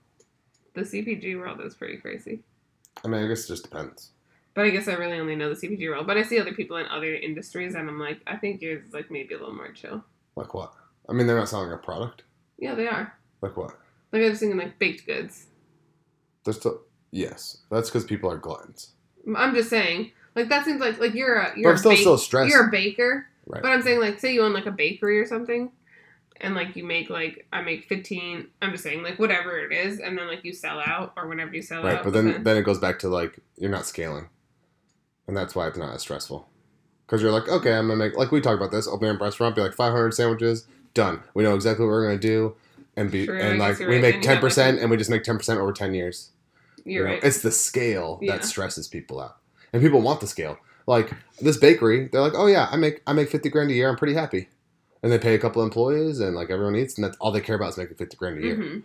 Speaker 2: the CPG world is pretty crazy.
Speaker 3: I mean, I guess it just depends.
Speaker 2: But I guess I really only know the CPG world. But I see other people in other industries, and I'm like, I think yours is like maybe a little more chill.
Speaker 3: Like what? I mean, they're not selling a product.
Speaker 2: Yeah, they are.
Speaker 3: Like what?
Speaker 2: Like I was thinking like baked goods.
Speaker 3: They're still yes. That's because people are gluttons.
Speaker 2: I'm just saying, like that seems like like you're a you're
Speaker 3: I'm
Speaker 2: a
Speaker 3: still
Speaker 2: bake-
Speaker 3: still stressed.
Speaker 2: you're a baker.
Speaker 3: Right.
Speaker 2: But I'm saying like say you own like a bakery or something, and like you make like I make 15. I'm just saying like whatever it is, and then like you sell out or whenever you sell
Speaker 3: Right,
Speaker 2: out.
Speaker 3: Right, but then then it goes back to like you're not scaling, and that's why it's not as stressful. Because you're like, okay, I'm gonna make like we talked about this open up a restaurant, be like 500 sandwiches, done. We know exactly what we're gonna do, and be and like we
Speaker 2: right.
Speaker 3: make
Speaker 2: Then you have,
Speaker 3: 10
Speaker 2: like,
Speaker 3: percent, and we just make 10 percent over 10 years.
Speaker 2: you're
Speaker 3: you know?
Speaker 2: right.
Speaker 3: It's the scale
Speaker 2: Yeah.
Speaker 3: that stresses people out, and people want the scale. Like this bakery, they're like, oh yeah, I make I make 50 grand a year. I'm pretty happy, and they pay a couple employees, and like everyone eats, and that's all they care about is making 50 grand a year.
Speaker 2: hmm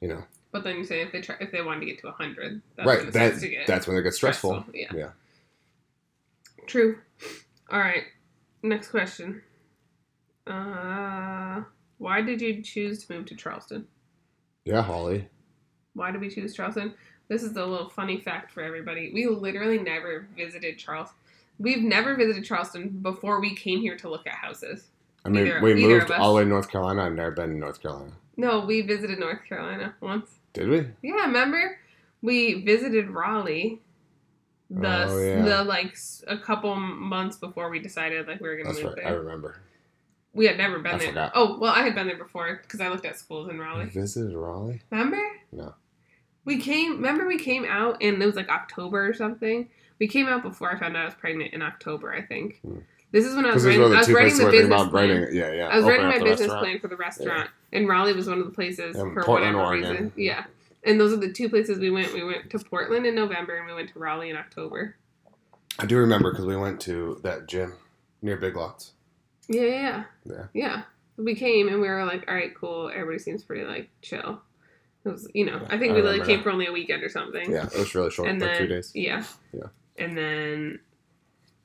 Speaker 3: You know,
Speaker 2: But then you say if they try if they wanted to get to 100, that's when
Speaker 3: right? That
Speaker 2: to get
Speaker 3: that's when it gets stressful.
Speaker 2: Yeah.
Speaker 3: Yeah.
Speaker 2: True. All right. Next question. Uh, why did you choose to move to Charleston?
Speaker 3: Yeah, Holly.
Speaker 2: Why did we choose Charleston? This is a little funny fact for everybody. We literally never visited Charleston. We've never visited Charleston before we came here to look at houses.
Speaker 3: I mean,
Speaker 2: Either-
Speaker 3: we
Speaker 2: either
Speaker 3: moved all the way to North Carolina. I've never been to North Carolina.
Speaker 2: No, we visited North Carolina once.
Speaker 3: Did we?
Speaker 2: Yeah, remember? We visited Raleigh. The
Speaker 3: Oh, yeah.
Speaker 2: the like a couple months before we decided like we were gonna
Speaker 3: That's
Speaker 2: move
Speaker 3: right.
Speaker 2: there.
Speaker 3: I remember.
Speaker 2: We had never been
Speaker 3: I
Speaker 2: there.
Speaker 3: forgot.
Speaker 2: Oh well, I had been there before because I looked at schools in Raleigh.
Speaker 3: visited Raleigh.
Speaker 2: Remember?
Speaker 3: No.
Speaker 2: We came. Remember we came out and it was like October or something. We came out before I found out I was pregnant in October. I think.
Speaker 3: Hmm.
Speaker 2: This is when I was writing. I was writing the business
Speaker 3: about
Speaker 2: plan.
Speaker 3: writing. Yeah, yeah.
Speaker 2: I was
Speaker 3: Opening
Speaker 2: writing my business
Speaker 3: restaurant.
Speaker 2: plan for the restaurant, and Raleigh was one of the places
Speaker 3: And
Speaker 2: for
Speaker 3: Portland,
Speaker 2: whatever
Speaker 3: Oregon.
Speaker 2: reason. Yeah, and those are the two places we went. We went to Portland in November, and we went to Raleigh in October.
Speaker 3: I do remember because we went to that gym near Big Lots.
Speaker 2: Yeah, yeah, yeah.
Speaker 3: Yeah.
Speaker 2: Yeah. we came and we were like, all right, cool. Everybody seems pretty like chill. It was, you know,
Speaker 3: Yeah,
Speaker 2: I think
Speaker 3: I
Speaker 2: we literally
Speaker 3: remember
Speaker 2: came
Speaker 3: that.
Speaker 2: for only a weekend or something.
Speaker 3: Yeah, it was really short,
Speaker 2: and
Speaker 3: like
Speaker 2: then
Speaker 3: three days.
Speaker 2: yeah,
Speaker 3: Yeah.
Speaker 2: and then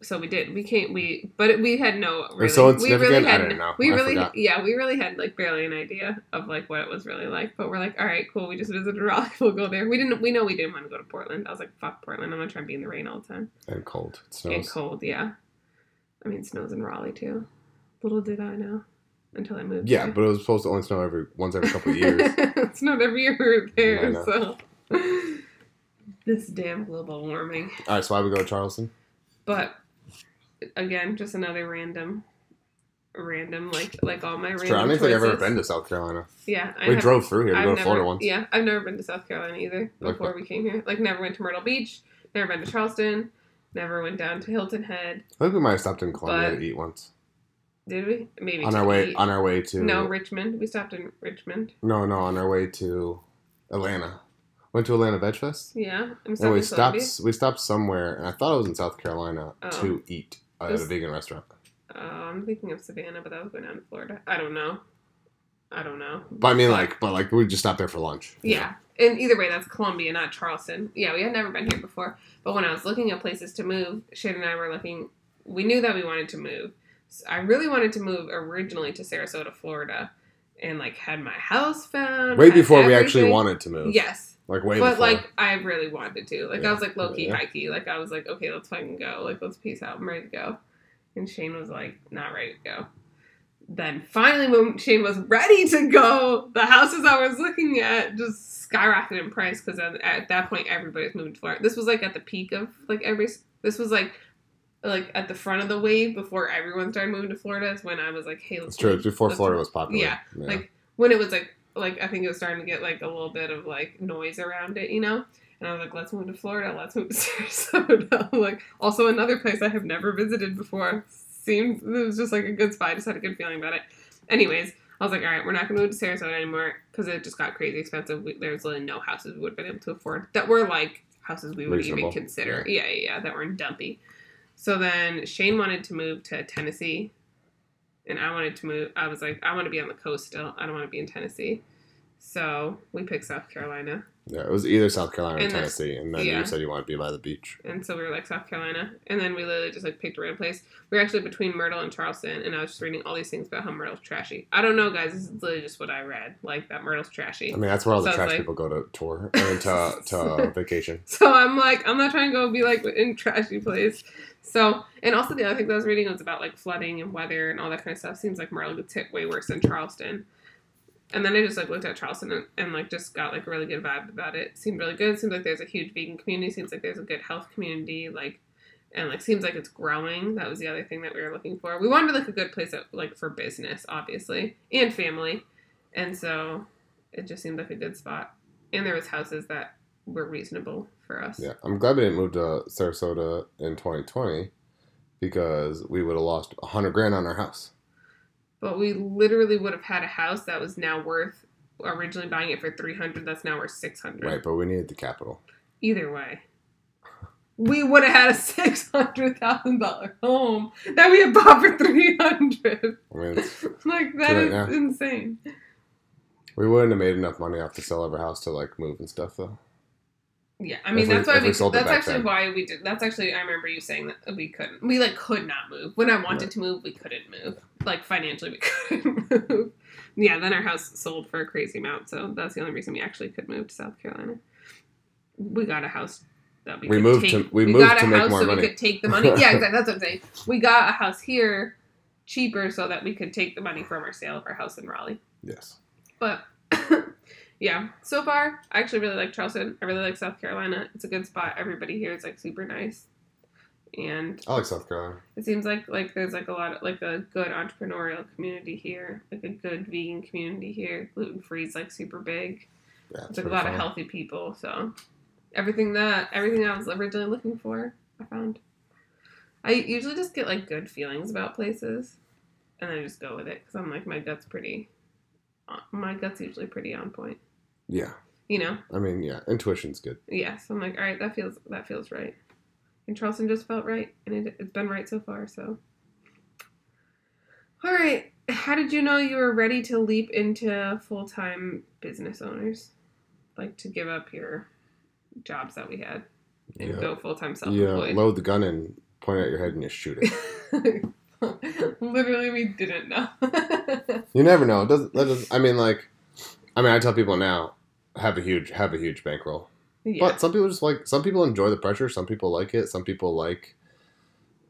Speaker 2: so we did. We came. We but it, we had no. Really,
Speaker 3: so
Speaker 2: we really had. We
Speaker 3: I
Speaker 2: really,
Speaker 3: forgot.
Speaker 2: yeah, we really had like barely an idea of like what it was really like. But we're like, all right, cool. We just visited Raleigh. We'll go there. We didn't. We know we didn't want to go to Portland. I was like, fuck Portland. I'm gonna try and be in the rain all the time
Speaker 3: And cold. It
Speaker 2: and
Speaker 3: snows.
Speaker 2: cold. Yeah, I mean, it snows in Raleigh too. Little did I know until I moved.
Speaker 3: Yeah,
Speaker 2: there.
Speaker 3: but it was supposed to only snow every once every couple of years.
Speaker 2: it's not every year we were there, so this damn global warming.
Speaker 3: All right, so why we go to Charleston?
Speaker 2: But again, just another random, random like like all my random.
Speaker 3: true. I don't think I've ever been to South Carolina.
Speaker 2: Yeah, I
Speaker 3: we drove through here to
Speaker 2: I've
Speaker 3: go to
Speaker 2: never,
Speaker 3: Florida once.
Speaker 2: Yeah, I've never been to South Carolina either before
Speaker 3: what?
Speaker 2: we came here. Like never went to Myrtle Beach, never been to Charleston, never went down to Hilton Head.
Speaker 3: I think we might have stopped in Columbia
Speaker 2: But-
Speaker 3: to eat once
Speaker 2: Did we? Maybe
Speaker 3: on our way
Speaker 2: eat.
Speaker 3: on our way to
Speaker 2: No, Richmond. We stopped in Richmond.
Speaker 3: no no on our way to Atlanta. Went to Atlanta Veg Fest.
Speaker 2: Yeah, and we
Speaker 3: And
Speaker 2: stopped
Speaker 3: we stopped we stopped somewhere and I thought it was in South Carolina
Speaker 2: Oh.
Speaker 3: to eat at a vegan restaurant.
Speaker 2: Uh, I'm thinking of Savannah, but that was going down to Florida. I don't know. I don't know.
Speaker 3: But I mean like but like we just stopped there for lunch.
Speaker 2: Yeah. And either way, that's Columbia, not Charleston. Yeah, we had never been here before. But when I was looking at places to move, Shane and I were looking. We knew that we wanted to move. I really wanted to move originally to Sarasota, Florida, and like had my house found.
Speaker 3: Way before we actually wanted to move.
Speaker 2: Yes,
Speaker 3: Like way
Speaker 2: but
Speaker 3: before.
Speaker 2: like I really wanted to. Like I was like low key,
Speaker 3: Yeah.
Speaker 2: high key. Like I was like, okay, let's fucking go. Like let's peace out. I'm ready to go. And Shane was like, not ready to go. Then finally, when Shane was ready to go, the houses I was looking at just skyrocketed in price because at that point everybody was moving to Florida. This was like at the peak of like every. This was like like at the front of the wave before everyone started moving to Florida. Is when I was like, hey, let's
Speaker 3: it's true. It's before Florida was popular.
Speaker 2: Yeah, like when it was like like I think it was starting to get like a little bit of like noise around it, you know. And I was like, let's move to Florida. Let's move to Sarasota. like also another place I have never visited before. Seemed it was just like a good spot. I just had a good feeling about it. Anyways, I was like, all right, we're not gonna move to Sarasota anymore because it just got crazy expensive. We, there was literally no houses we would have been able to afford that were like houses we would even consider. Yeah. yeah, yeah, that weren't dumpy. So then Shane wanted to move to Tennessee, and I wanted to move. I was like, I want to be on the coast still. I don't want to be in Tennessee. So we picked South Carolina,
Speaker 3: yeah, it was either South Carolina or
Speaker 2: And that's-
Speaker 3: Tennessee, and then
Speaker 2: yeah.
Speaker 3: you said you wanted to be by the beach.
Speaker 2: and so we were like South Carolina, and then we literally just like picked a random place. We were actually between Myrtle and Charleston, and I was just reading all these things about how Myrtle's trashy. I don't know, guys. This is literally just what I read, like that Myrtle's trashy.
Speaker 3: I mean, that's where all the trash
Speaker 2: like-
Speaker 3: people go to tour or to to vacation.
Speaker 2: So I'm like, I'm not trying to go be like in trashy place. So, and also the other thing that I was reading was about like flooding and weather and all that kind of stuff. Seems like hit way worse than Charleston. And then I just like looked at Charleston and, and like just got like a really good vibe about it. Seemed really good. Seems like there's a huge vegan community. Seems like there's a good health community. Like, and like seems like it's growing. That was the other thing that we were looking for. We wanted like a good place that, like for business, obviously, and family. And so it just seemed like a good spot. And there was houses that were reasonable for us.
Speaker 3: Yeah, I'm glad we didn't move to Sarasota in 2020 because we would have lost a hundred grand on our house.
Speaker 2: But we literally would have had a house that was now worth originally buying it for three hundred. That's now worth six hundred.
Speaker 3: Right, but we needed the capital.
Speaker 2: Either way, we would have had a six hundred thousand dollar home that we had bought for three hundred.
Speaker 3: I mean,
Speaker 2: like that is
Speaker 3: now.
Speaker 2: insane.
Speaker 3: we wouldn't have made enough money off the sale of our house to like move and stuff though.
Speaker 2: Yeah, I mean
Speaker 3: If we-
Speaker 2: that's why
Speaker 3: we
Speaker 2: we. that's actually
Speaker 3: then.
Speaker 2: why we did. That's actually I remember you saying that we couldn't. We like could not move when I wanted
Speaker 3: Right.
Speaker 2: to move. We couldn't move. Like financially, we couldn't move. Yeah, then our house sold for a crazy amount, so that's the only reason we actually could move to South Carolina. We got a house that we,
Speaker 3: We
Speaker 2: could
Speaker 3: moved
Speaker 2: take.
Speaker 3: to- we
Speaker 2: got
Speaker 3: moved
Speaker 2: a
Speaker 3: to make
Speaker 2: house
Speaker 3: more
Speaker 2: so
Speaker 3: money.
Speaker 2: we could take the money. Yeah, exactly. That's what I'm saying. We got a house here cheaper so that we could take the money from our sale of our house in Raleigh.
Speaker 3: Yes.
Speaker 2: But yeah, so far I actually really like Charleston. I really like South Carolina. It's a good spot. Everybody here is like super nice, and
Speaker 3: I like South Carolina.
Speaker 2: it seems like like there's like a lot of like a good entrepreneurial community here, like a good vegan community here. Gluten free is like super big.
Speaker 3: Yeah,
Speaker 2: It's like a lot of healthy people. So everything that everything I was originally looking for, I found. I usually just get like good feelings about places, and I just go with it because I'm like my gut's pretty. uh, My gut's usually pretty on point.
Speaker 3: Yeah,
Speaker 2: You know.
Speaker 3: I mean, yeah, intuition's good.
Speaker 2: Yeah, so I'm like, all right, that feels that feels right. And Charleston just felt right, and it, it's been right so far. So, all right, how did you know you were ready to leap into full time business owners? Like to give up your jobs that we had and
Speaker 3: Yeah.
Speaker 2: go full time self employed.
Speaker 3: load the gun and point at your head and you shoot it.
Speaker 2: Literally, we didn't know.
Speaker 3: you never know. It doesn't, that doesn't. I mean, like, I mean, I tell people now have a huge have a huge bankroll.
Speaker 2: yeah.
Speaker 3: But some people just like some people enjoy the pressure. Some people like it. Some people like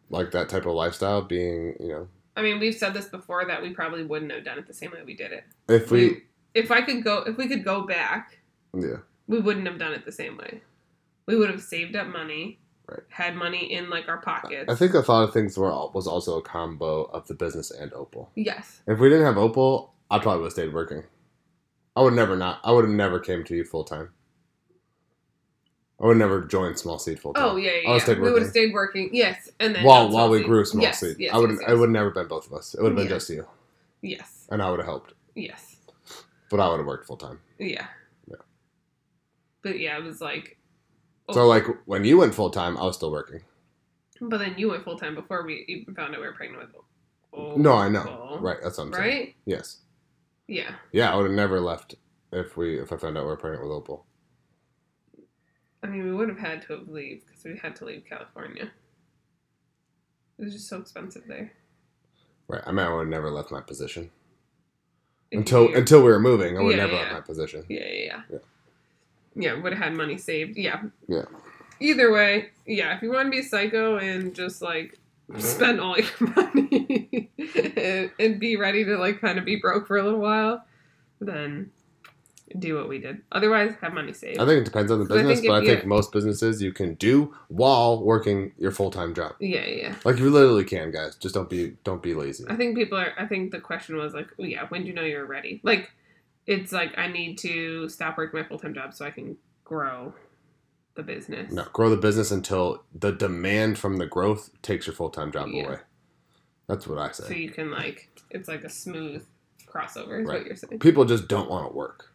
Speaker 3: like that type of lifestyle. Being you know,
Speaker 2: I mean, we've said this before that we probably wouldn't have done it the same way we did it.
Speaker 3: if we
Speaker 2: If I could go, if we could go back,
Speaker 3: yeah
Speaker 2: we wouldn't have done it the same way. We would have saved up money,
Speaker 3: Right.
Speaker 2: had money in like our pockets.
Speaker 3: I think a lot of things were was also a combo of the business and Opal.
Speaker 2: yes,
Speaker 3: If we didn't have Opal, I probably would have stayed working. I would never not. I would have never came to you full time. I would never joined Small Seed full time.
Speaker 2: Oh yeah, yeah.
Speaker 3: I
Speaker 2: yeah. we would have stayed working. Yes, and then
Speaker 3: while while we grew Small
Speaker 2: yes,
Speaker 3: Seed,
Speaker 2: Yes,
Speaker 3: I would
Speaker 2: yes,
Speaker 3: it would never been both of us. It would have been
Speaker 2: Yeah.
Speaker 3: just you,
Speaker 2: Yes,
Speaker 3: and I would have helped.
Speaker 2: yes,
Speaker 3: But I would have worked full time.
Speaker 2: yeah.
Speaker 3: Yeah.
Speaker 2: But yeah, it was like.
Speaker 3: So oh. like when you went full time, I was still working.
Speaker 2: But then you went full time before we even found out we were pregnant with. Oh,
Speaker 3: No, I know. Right, that's what I'm saying.
Speaker 2: Right.
Speaker 3: Yes.
Speaker 2: Yeah.
Speaker 3: Yeah, I would have never left if we if I found out we were pregnant with Opal.
Speaker 2: I mean, we would have had to have leave because we had to leave California. It was just so expensive there.
Speaker 3: Right. I mean, I would have never left my position
Speaker 2: If
Speaker 3: until
Speaker 2: you-
Speaker 3: until we were moving. I would
Speaker 2: Yeah,
Speaker 3: never
Speaker 2: yeah.
Speaker 3: left my position.
Speaker 2: Yeah, yeah, yeah.
Speaker 3: Yeah.
Speaker 2: Yeah, would have had money saved. Yeah.
Speaker 3: Yeah.
Speaker 2: Either way, yeah, if you want to be psycho and just like Uh-huh. spend all your money and, and be ready to like kind of be broke for a little while, then do what we did. Otherwise, have money saved.
Speaker 3: I think it depends on the
Speaker 2: I
Speaker 3: business,
Speaker 2: think
Speaker 3: but I think most businesses you can do while working your full time job.
Speaker 2: yeah, yeah, yeah.
Speaker 3: Like you literally can, guys. Just don't be don't be lazy.
Speaker 2: I think people are. I think the question was like, oh, yeah, when do you know you're ready? Like, it's like I need to stop working my full time job so I can grow the business.
Speaker 3: No, grow the business until the demand from the growth takes your full time job
Speaker 2: Yeah.
Speaker 3: away. That's what I say.
Speaker 2: So you can like, it's like a smooth crossover. Is
Speaker 3: Right.
Speaker 2: what you're saying.
Speaker 3: People just don't want to work.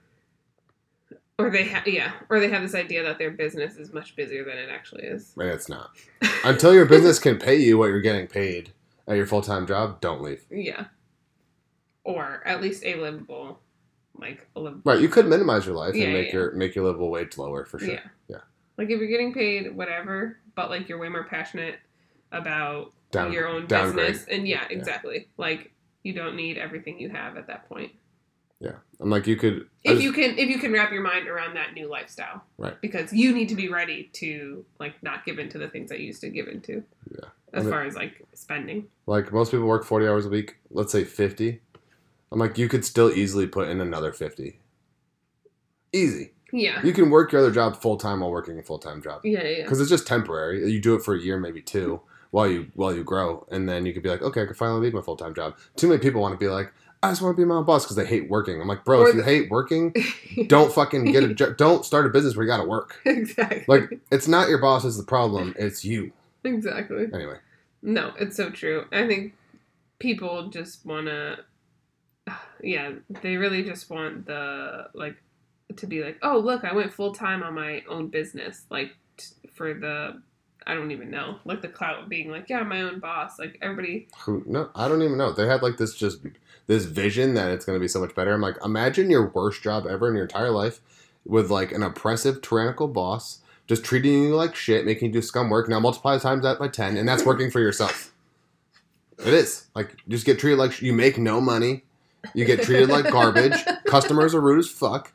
Speaker 2: Or they have, yeah, or they have this idea that their business is much busier than it actually is.
Speaker 3: And it's not. Until your business can pay you what you're getting paid at your full time job, don't leave.
Speaker 2: yeah. Or at least a livable, like a livable.
Speaker 3: Right, you could minimize your life
Speaker 2: Yeah,
Speaker 3: and make
Speaker 2: yeah.
Speaker 3: your make your livable wage lower for sure.
Speaker 2: Yeah.
Speaker 3: Yeah.
Speaker 2: Like if you're getting paid whatever, but like you're way more passionate about
Speaker 3: Down,
Speaker 2: your own
Speaker 3: downgrade.
Speaker 2: business, and yeah, exactly. Like you don't need everything you have at that point. Yeah.
Speaker 3: I'm like you could
Speaker 2: If
Speaker 3: just-
Speaker 2: you can, if you can wrap your mind around that new lifestyle,
Speaker 3: Right.
Speaker 2: Because you need to be ready to like not give into the things that you used to give into.
Speaker 3: Yeah.
Speaker 2: As
Speaker 3: And it-
Speaker 2: far as like spending.
Speaker 3: like most people work 40 hours a week, let's say 50. I'm like you could still easily put in another 50. Easy.
Speaker 2: Yeah.
Speaker 3: You can work your other job full time while working a full time job.
Speaker 2: Yeah. Yeah.
Speaker 3: because it's just temporary. You do it for a year, maybe two, while you while you grow, and then you could be like, okay, I can finally leave my full time job. Too many people want to be like, I just want to be my own boss because they hate working. I'm like, bro,
Speaker 2: Or
Speaker 3: if you hate working, don't fucking get a job. Don't start a business where you got to work.
Speaker 2: exactly.
Speaker 3: Like, it's not your boss is the problem; it's you.
Speaker 2: exactly.
Speaker 3: Anyway,
Speaker 2: No, it's so true. I think people just want to, yeah, they really just want the, like, to be like, oh, look, I went full time on my own business. Like, t- for the, I don't even know, like the clout being like, yeah, my own boss. Like, everybody,
Speaker 3: who? No, I don't even know. They had like this just this vision that it's going to be so much better. I'm like, imagine your worst job ever in your entire life with like an oppressive, tyrannical boss. Just treating you like shit, making you do scum work. Now multiply times that by ten, and that's working for yourself. It is like just get treated like sh- you make no money. You get treated like garbage. Customers are rude as fuck.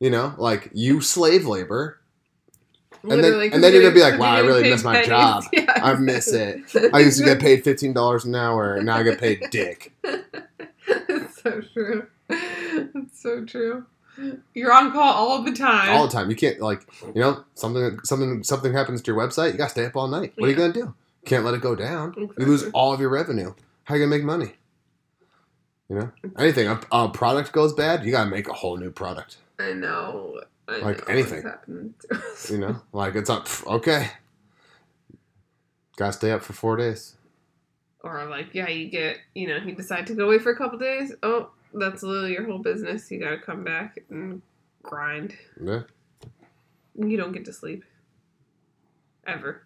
Speaker 3: You know, like you slave labor. then- and then you're gonna be like, "Wow, I really miss my
Speaker 2: pennies."
Speaker 3: job.
Speaker 2: Yeah,
Speaker 3: I miss it. I used to get paid fifteen dollars an hour, and now I get paid dick.
Speaker 2: it's so true. That's so true. You're on call all the time.
Speaker 3: all the time. You can't like you know something something something happens to your website. You gotta stay up all night. What are you gonna do? Can't let it go down. You lose all of your revenue. How are you gonna make money? You know anything a, a product goes bad, you gotta make a whole new product.
Speaker 2: I know. I
Speaker 3: Like
Speaker 2: know
Speaker 3: anything.
Speaker 2: what's happening to us.
Speaker 3: You know like it's up. Okay, gotta stay up for four days.
Speaker 2: Or like, yeah, you get, you know, you decide to go away for a couple days. Oh, that's literally your whole business. You got to come back and grind.
Speaker 3: Yeah,
Speaker 2: You don't get to sleep ever.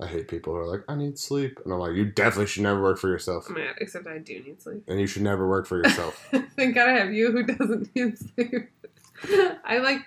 Speaker 3: I hate people who are like, I need sleep. And I'm like, you definitely should never work for yourself.
Speaker 2: Oh god, except I do need sleep.
Speaker 3: And you should never work for yourself.
Speaker 2: Thank God I have you who doesn't need sleep. I like,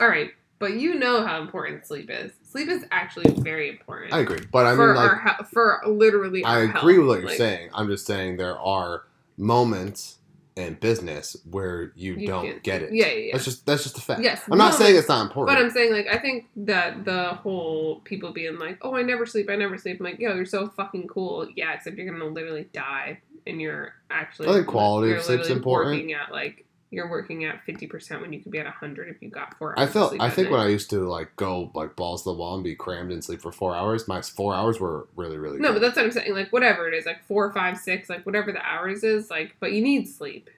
Speaker 2: all right, but you know how important sleep is. Sleep is actually very important.
Speaker 3: I agree. But I
Speaker 2: for
Speaker 3: mean, like,
Speaker 2: our he- for literally.
Speaker 3: I agree
Speaker 2: health.
Speaker 3: with what you're
Speaker 2: Like,
Speaker 3: saying. I'm just saying there are moments in business where you,
Speaker 2: You
Speaker 3: don't
Speaker 2: can't-
Speaker 3: get it.
Speaker 2: Yeah, yeah, yeah.
Speaker 3: That's just that's just a fact.
Speaker 2: Yes,
Speaker 3: I'm not saying it's not important.
Speaker 2: But I'm saying, like, I think that the whole people being like, "Oh, I never sleep, I never sleep." I'm like, "Yo, you're so fucking cool." Yeah, except you're gonna literally die, and you're actually.
Speaker 3: I think quality of sleep's important.
Speaker 2: Working at like you're working at fifty percent when you could be at hundred if you got four.
Speaker 3: I
Speaker 2: hours of
Speaker 3: felt
Speaker 2: sleep
Speaker 3: I think when I used to like go like balls to the wall and be crammed and sleep for four hours, my four hours were really really
Speaker 2: No,
Speaker 3: good.
Speaker 2: but that's what I'm saying. Like whatever it is, like four, five, six, like whatever the hours is, like. But you need sleep.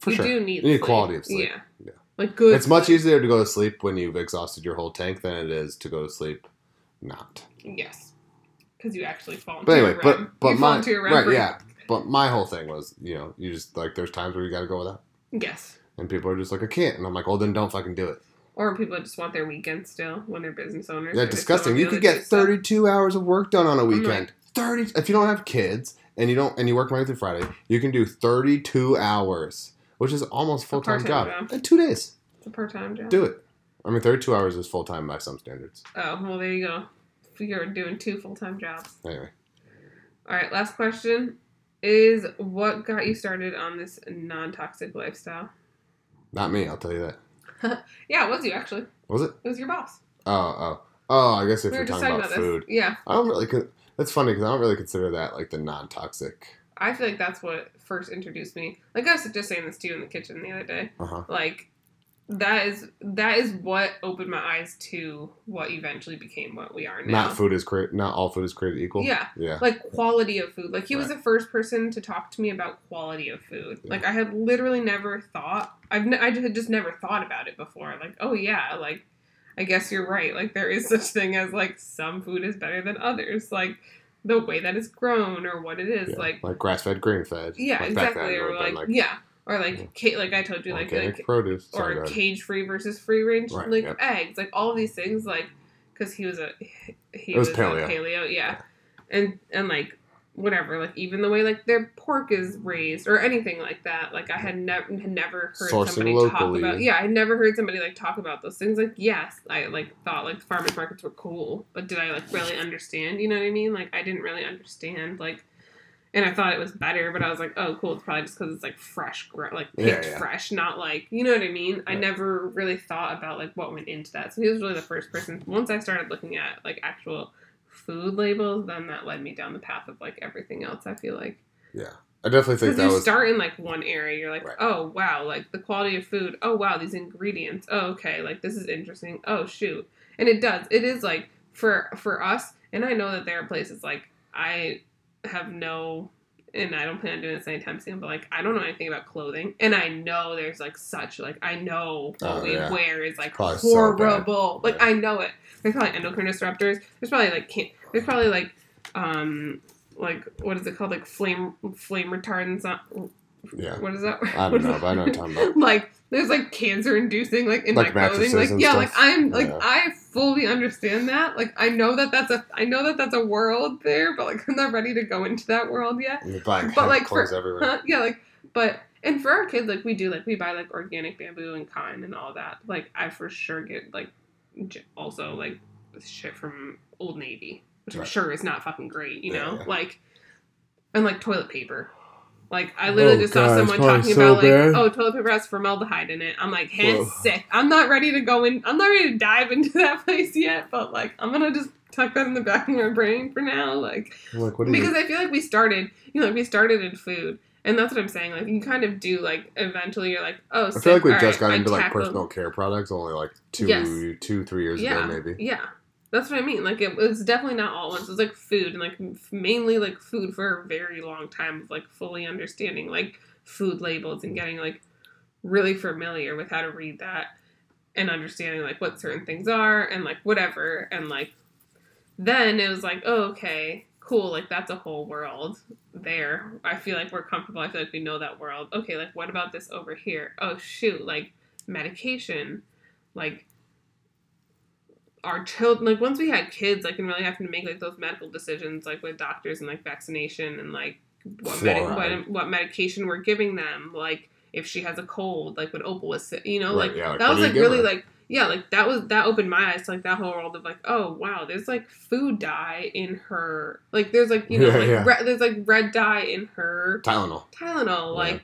Speaker 3: for
Speaker 2: you
Speaker 3: sure.
Speaker 2: do need.
Speaker 3: You need
Speaker 2: sleep.
Speaker 3: quality of sleep.
Speaker 2: Yeah.
Speaker 3: Yeah.
Speaker 2: Like good.
Speaker 3: It's much easier to go to sleep when you've exhausted your whole tank than it is to go to sleep not.
Speaker 2: Yes. Because you actually fall into
Speaker 3: But anyway,
Speaker 2: your
Speaker 3: but but
Speaker 2: you
Speaker 3: my right
Speaker 2: break.
Speaker 3: yeah. But my whole thing was you know you just like there's times where you got to go with that,
Speaker 2: Yes.
Speaker 3: and people are just like I can't, and I'm like well then don't fucking do it.
Speaker 2: Or people just want their weekend still when they're business owners.
Speaker 3: Yeah,
Speaker 2: or they still
Speaker 3: disgusting. You could get
Speaker 2: do stuff.
Speaker 3: 32 hours of work done on a
Speaker 2: I'm like-
Speaker 3: weekend. 30 if you don't have kids and you don't and you work Monday through Friday, you can do 32 hours, which is almost full time job.
Speaker 2: job.
Speaker 3: In 2 days.
Speaker 2: It's a part time job.
Speaker 3: Do it. I mean 32 hours is full time by some standards.
Speaker 2: Oh, well, there you go. You're doing two full time jobs.
Speaker 3: Anyway,
Speaker 2: All right, last question is what got you started on this non toxic lifestyle?
Speaker 3: not me, I'll tell you that.
Speaker 2: Yeah, it was you actually.
Speaker 3: Was it?
Speaker 2: It was your boss.
Speaker 3: Oh, oh. Oh, I guess if
Speaker 2: we
Speaker 3: you're talking
Speaker 2: talking
Speaker 3: about,
Speaker 2: about,
Speaker 3: food.
Speaker 2: Yeah,
Speaker 3: I don't really con- that's funny because I don't really consider that like the non-toxic.
Speaker 2: I feel like that's what first introduced me. Like I was just saying this to you in the kitchen the other day.
Speaker 3: Uh-huh.
Speaker 2: Like that is that is what opened my eyes to what eventually became what we are now.
Speaker 3: Not food is created not all food is created equal.
Speaker 2: Yeah.
Speaker 3: Yeah.
Speaker 2: like quality of food. Like he was the first person to talk to me about quality of food.
Speaker 3: Yeah.
Speaker 2: Like I had literally never thought. I've I just had just never thought about it before. Like oh yeah, like I guess you're right. Like there is such thing as like some food is better than others. Like the way that it's grown or what it is.
Speaker 3: Yeah.
Speaker 2: Like
Speaker 3: like grass fed, grain fed.
Speaker 2: yeah,
Speaker 3: like
Speaker 2: exactly. Or
Speaker 3: would've
Speaker 2: like, yeah, or like mm. ca- like I told you like
Speaker 3: organic
Speaker 2: like
Speaker 3: produce. Sorry,
Speaker 2: or cage free versus free range
Speaker 3: Right,
Speaker 2: like
Speaker 3: yep.
Speaker 2: eggs like all of these things like because he was a he
Speaker 3: It was
Speaker 2: a
Speaker 3: paleo.
Speaker 2: paleo yeah and and like whatever like even the way like their pork is raised or anything like that like i had never had never heard
Speaker 3: Sourcing
Speaker 2: somebody talk about yeah i had never heard somebody like talk about those things like yes i like thought like farmers markets were cool but did i like really understand you know what i mean like i didn't really understand like and I thought it was better, but I was like, "Oh, cool! It's probably just because it's like fresh, like picked
Speaker 3: yeah.
Speaker 2: fresh, not like you know what I mean." I never really thought about like what went into that. So he was really the first person. Once I started looking at like actual food labels, then that led me down the path of like everything else. I feel like
Speaker 3: Yeah. I definitely think
Speaker 2: because
Speaker 3: that
Speaker 2: you
Speaker 3: was
Speaker 2: start in like one area, you're like,
Speaker 3: Right.
Speaker 2: "Oh wow, like the quality of food. Oh wow, these ingredients. Oh okay, like this is interesting. Oh shoot." And it does. It is like for for us, and I know that there are places like I have no and I don't plan on doing this anytime soon, but like I don't know anything about clothing. And I know there's like such like I know what
Speaker 3: Oh,
Speaker 2: we
Speaker 3: yeah.
Speaker 2: wear is like
Speaker 3: Probably so
Speaker 2: horrible. like
Speaker 3: Yeah.
Speaker 2: I know it. There's probably endocrine disruptors. There's probably like can't there's probably like um like what is it called? Like flame flame retardants on
Speaker 3: yeah.
Speaker 2: what is that?
Speaker 3: I don't know,
Speaker 2: that?
Speaker 3: but I know what you're talking about.
Speaker 2: like there's like cancer inducing like in
Speaker 3: Like
Speaker 2: my clothing. Like yeah,
Speaker 3: stuff?
Speaker 2: like I'm like
Speaker 3: Yeah.
Speaker 2: I fully understand that. Like I know that that's a I know that that's a world there, but like I'm not ready to go into that world yet.
Speaker 3: You're buying
Speaker 2: But, like, for-
Speaker 3: everywhere.
Speaker 2: Huh? Yeah, like but and for our kids, like we do like we buy like organic bamboo and cotton and all that. Like I for sure get like also like shit from Old Navy, which I'm sure is not fucking great, you
Speaker 3: Yeah,
Speaker 2: know,
Speaker 3: yeah.
Speaker 2: like and like toilet paper. Like I oh, literally
Speaker 3: Oh,
Speaker 2: just saw
Speaker 3: God, it's
Speaker 2: someone talking
Speaker 3: so
Speaker 2: about
Speaker 3: bad.
Speaker 2: like, oh, toilet paper has formaldehyde in it. I'm like, hey,
Speaker 3: Whoa.
Speaker 2: sick. I'm not ready to go in. I'm not ready to dive into that place yet. But like, I'm gonna just tuck that in the back of my brain for now. Like,
Speaker 3: like,
Speaker 2: because
Speaker 3: you?
Speaker 2: I feel like we started, you know, like we started in food, and that's what I'm saying. Like, you kind of do like eventually, you're like, oh,
Speaker 3: I feel like we
Speaker 2: all
Speaker 3: just
Speaker 2: right,
Speaker 3: got
Speaker 2: I
Speaker 3: into like
Speaker 2: tackled-
Speaker 3: personal care products only like two,
Speaker 2: Yes.
Speaker 3: two, three years
Speaker 2: yeah,
Speaker 3: ago, maybe.
Speaker 2: Yeah, that's what I mean. Like it was definitely not all once. It was like food and like mainly like food for a very long time of like fully understanding like food labels and getting like really familiar with how to read that and understanding like what certain things are and like whatever. And like then it was like oh okay cool like that's a whole world there. I feel like we're comfortable. I feel like we know that world. Okay like what about this over here? Oh shoot like medication. Like our children like once we had kids like and really having to make like those medical decisions like with doctors and like vaccination and like what, medi- what, what medication we're giving them like if she has a cold like when opal was sick you know
Speaker 3: Right,
Speaker 2: like
Speaker 3: yeah, like,
Speaker 2: that was like really
Speaker 3: her?
Speaker 2: like yeah like that was that opened my eyes to like that whole world of like oh wow there's like food dye in her like there's like you know
Speaker 3: Yeah,
Speaker 2: like
Speaker 3: yeah.
Speaker 2: Re- there's like red dye in her
Speaker 3: Tylenol.
Speaker 2: Tylenol. Like.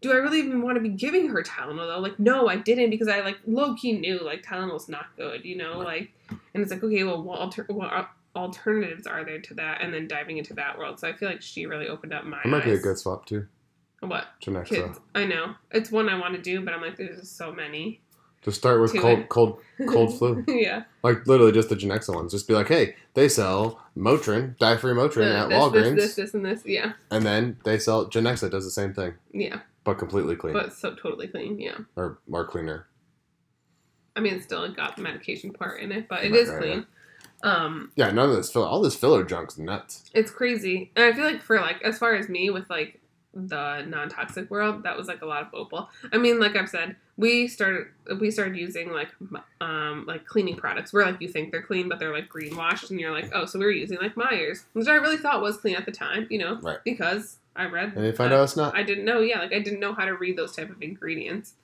Speaker 2: Do I really even want to be giving her Tylenol though? Like, no, I didn't because I like low key knew like Tylenol's not good, you know. Like, and it's like okay, well, what, alter- what alternatives are there to that? And then diving into that world. So I feel like she really opened up my
Speaker 3: It might be a good swap too.
Speaker 2: what
Speaker 3: Genexa.
Speaker 2: kids? I know it's one I want to do, but I'm like, there's just so many.
Speaker 3: Just start with cold,
Speaker 2: it.
Speaker 3: cold, cold flu.
Speaker 2: yeah,
Speaker 3: Like literally just the Genexa ones. Just be like, hey, they sell Motrin, dye-free Motrin
Speaker 2: Uh,
Speaker 3: at
Speaker 2: this,
Speaker 3: Walgreens,
Speaker 2: this, this, this, and this. Yeah,
Speaker 3: and then they sell Genexa does the same thing,
Speaker 2: yeah,
Speaker 3: but completely clean
Speaker 2: but so totally clean. Yeah,
Speaker 3: or more cleaner.
Speaker 2: I mean, it's still got the medication part in it, but it
Speaker 3: Right,
Speaker 2: is
Speaker 3: right,
Speaker 2: clean. Um,
Speaker 3: Yeah, none of this filler, all this filler junk's nuts.
Speaker 2: it's crazy and i feel like for like as far as me with like the non-toxic world that was like a lot of opal i mean like i've said we started we started using like um like cleaning products where like you think they're clean but they're like greenwashed and you're like oh so we were using like meyers which i really thought was clean at the time you know
Speaker 3: Right.
Speaker 2: because i read
Speaker 3: And you find out it's not.
Speaker 2: I didn't know. Yeah, like I didn't know how to read those type of ingredients.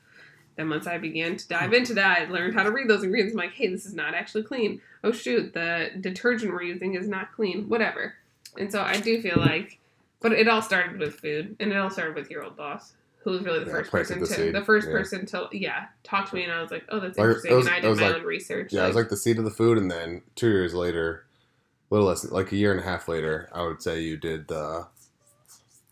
Speaker 2: Then once I began to dive hmm. into that, I learned how to read those ingredients. I'm like, hey, this is not actually clean. Oh shoot, the detergent we're using is not clean. Whatever. And so I do feel like, but it all started with food, and it all started with your old boss, who was really the
Speaker 3: Yeah,
Speaker 2: first person
Speaker 3: the
Speaker 2: to
Speaker 3: seed,
Speaker 2: the first
Speaker 3: yeah.
Speaker 2: person to yeah talk to me, and I was like, oh, that's
Speaker 3: Like,
Speaker 2: interesting,
Speaker 3: was-
Speaker 2: and I did
Speaker 3: was
Speaker 2: my
Speaker 3: like-
Speaker 2: own research.
Speaker 3: Yeah, it was like the seed of the food, and then two years later, a little less, like a year and a half later, I would say you did the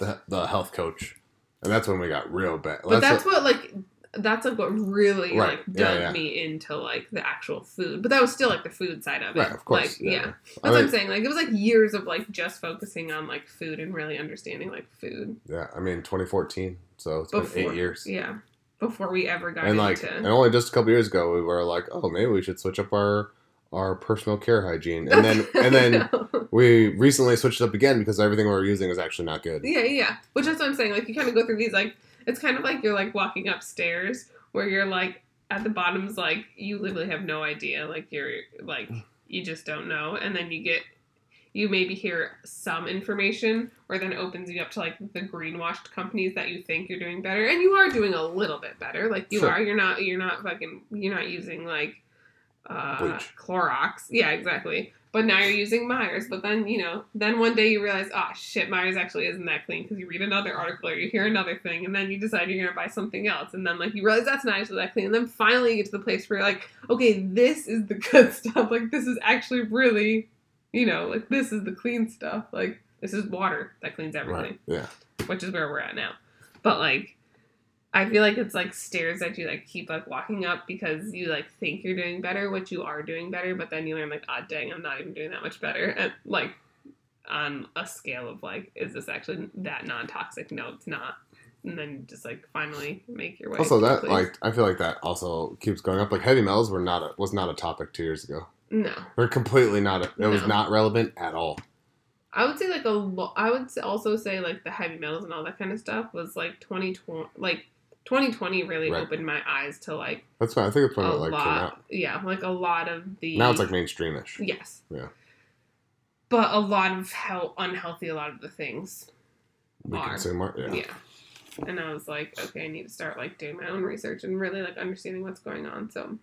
Speaker 3: the, the health coach, and that's when we got real bad.
Speaker 2: but that's, what, like that's like what really
Speaker 3: Right.
Speaker 2: like dug
Speaker 3: yeah.
Speaker 2: me into like the actual food but that was still like the food side of it
Speaker 3: right, of course.
Speaker 2: like yeah,
Speaker 3: I
Speaker 2: that's what
Speaker 3: mean,
Speaker 2: i'm saying like it was like years of like just focusing on like food and really understanding like food
Speaker 3: yeah, I mean, 2014, so it's
Speaker 2: before
Speaker 3: been eight years.
Speaker 2: yeah before we ever got
Speaker 3: and like,
Speaker 2: into
Speaker 3: and only just a couple years ago, we were like, oh, maybe we should switch up our our personal care hygiene, and then and then we recently switched up again because everything we were using is actually not good.
Speaker 2: yeah yeah which is what i'm saying. Like you kind of go through these like it's kind of like you're like walking upstairs where you're like at the bottom's like you literally have no idea. Like you're like mm. you just don't know. And then you get you maybe hear some information or then it opens you up to like the greenwashed companies that you think you're doing better. And you are doing a little bit better. Like you
Speaker 3: Sure.
Speaker 2: are. You're not you're not fucking you're not using like uh
Speaker 3: Bleach.
Speaker 2: Clorox yeah exactly but now you're using Meyers but then you know then one day you realize oh shit Meyers actually isn't that clean because you read another article or you hear another thing and then you decide you're gonna buy something else and then like you realize that's not actually that clean and then finally you get to the place where you're like okay this is the good stuff like this is actually really you know like this is the clean stuff like this is water that cleans everything
Speaker 3: Right. Yeah.
Speaker 2: which is where we're at now. But like, I feel like it's like stairs that you like keep like walking up because you like think you're doing better, which you are doing better, but then you learn like, ah, dang, I'm not even doing that much better, and like on a scale of like, is this actually that non-toxic? No, it's not. And then you just like finally make your way.
Speaker 3: Also, that like I feel like that also keeps going up. Like heavy metals were not a, was not a topic two years ago.
Speaker 2: no,
Speaker 3: They're completely not. A, it was not relevant at all.
Speaker 2: I would say like a lo- I would also say like the heavy metals and all that kind of stuff was like 2020 like 2020 really
Speaker 3: Right.
Speaker 2: opened my eyes to like
Speaker 3: That's fine. I think it's when
Speaker 2: a
Speaker 3: it like came out.
Speaker 2: yeah like a lot of the
Speaker 3: Now it's like mainstreamish.
Speaker 2: yes
Speaker 3: Yeah.
Speaker 2: but a lot of how unhealthy a lot of the things
Speaker 3: We
Speaker 2: are.
Speaker 3: consume art. Yeah.
Speaker 2: yeah. and I was like okay I need to start like doing my own research and really like understanding what's going on so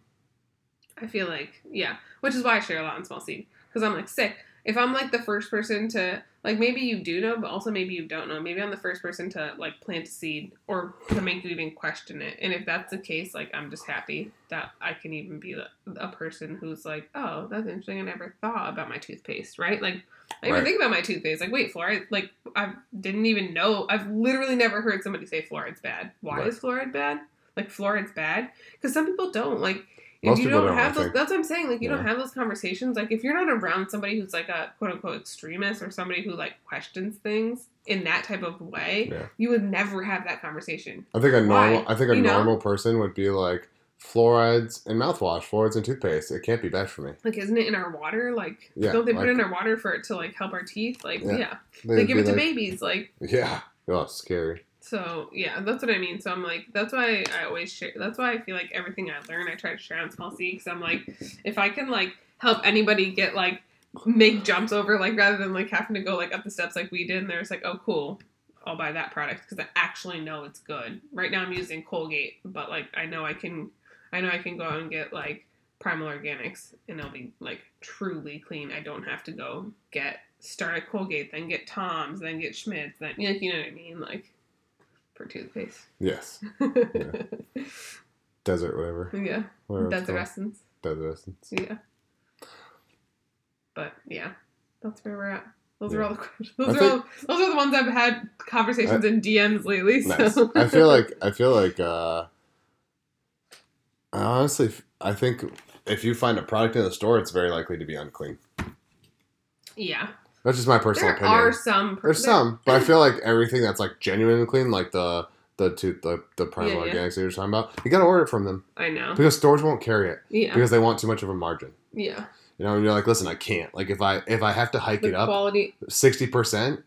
Speaker 2: I feel like yeah which is why I share a lot on small seed because I'm like sick if I'm like the first person to like maybe you do know but also maybe you don't know. Maybe I'm the first person to like plant a seed or to make you even question it. And if that's the case like I'm just happy that I can even be a person who's like oh that's interesting. I never thought about my toothpaste right? Like I even
Speaker 3: Right.
Speaker 2: think about my toothpaste. Like wait fluoride like I didn't even know I've literally never heard somebody say fluoride's bad. Why
Speaker 3: Right.
Speaker 2: is fluoride bad? Like fluoride's bad? Because some people don't. Like if you don't,
Speaker 3: don't,
Speaker 2: have those
Speaker 3: think.
Speaker 2: that's what i'm saying like you don't have those conversations like if you're not around somebody who's like a quote unquote extremist or somebody who like questions things in that type of way
Speaker 3: Yeah.
Speaker 2: you would never have that conversation
Speaker 3: I think a
Speaker 2: Why?
Speaker 3: normal. I think a
Speaker 2: You know?
Speaker 3: normal person would be like fluorides and mouthwash, fluorides and toothpaste. It can't be bad for me.
Speaker 2: like isn't it in our water like
Speaker 3: Yeah,
Speaker 2: don't they put it in our water for it to like help our teeth like
Speaker 3: Yeah.
Speaker 2: yeah,
Speaker 3: They'd
Speaker 2: give it to
Speaker 3: like-
Speaker 2: babies like
Speaker 3: Yeah. Oh, scary.
Speaker 2: So yeah, that's what I mean. So I'm like, that's why I always share. That's why I feel like everything I learn, I try to share on Small Seed because I'm like, if I can like help anybody get like make jumps over like rather than like having to go like up the steps like we did. And they're just like, oh cool, I'll buy that product because I actually know it's good. Right now I'm using Colgate, but like I know I can, I know I can go out and get like Primal Organics and it'll be like truly clean. I don't have to go get start at Colgate, then get Tom's, then get Schmidt's, then know, you know what I mean, like for toothpaste.
Speaker 3: Yes.
Speaker 2: yeah,
Speaker 3: Desert, whatever. whatever it's
Speaker 2: Desert. Essence.
Speaker 3: Desert essence.
Speaker 2: Yeah. But yeah, that's where we're at. Those are all the questions. Those
Speaker 3: I
Speaker 2: are all, those are the ones I've had conversations in DMs lately.
Speaker 3: Nice. I feel like I feel like uh I honestly I think if you find a product in the store, it's very likely to be unclean.
Speaker 2: yeah,
Speaker 3: That's just my personal
Speaker 2: there
Speaker 3: opinion.
Speaker 2: There are some. per-
Speaker 3: There's some, but I feel like everything that's like genuine and clean, like the the tooth the the primal
Speaker 2: Yeah, yeah.
Speaker 3: organics that you're talking about, you gotta order it from them
Speaker 2: I know.
Speaker 3: because stores won't carry it
Speaker 2: Yeah,
Speaker 3: because they want too much of a margin.
Speaker 2: yeah.
Speaker 3: You know, and you're like, listen, I can't. Like if I if I have to hike
Speaker 2: The
Speaker 3: it up
Speaker 2: quality.
Speaker 3: sixty percent,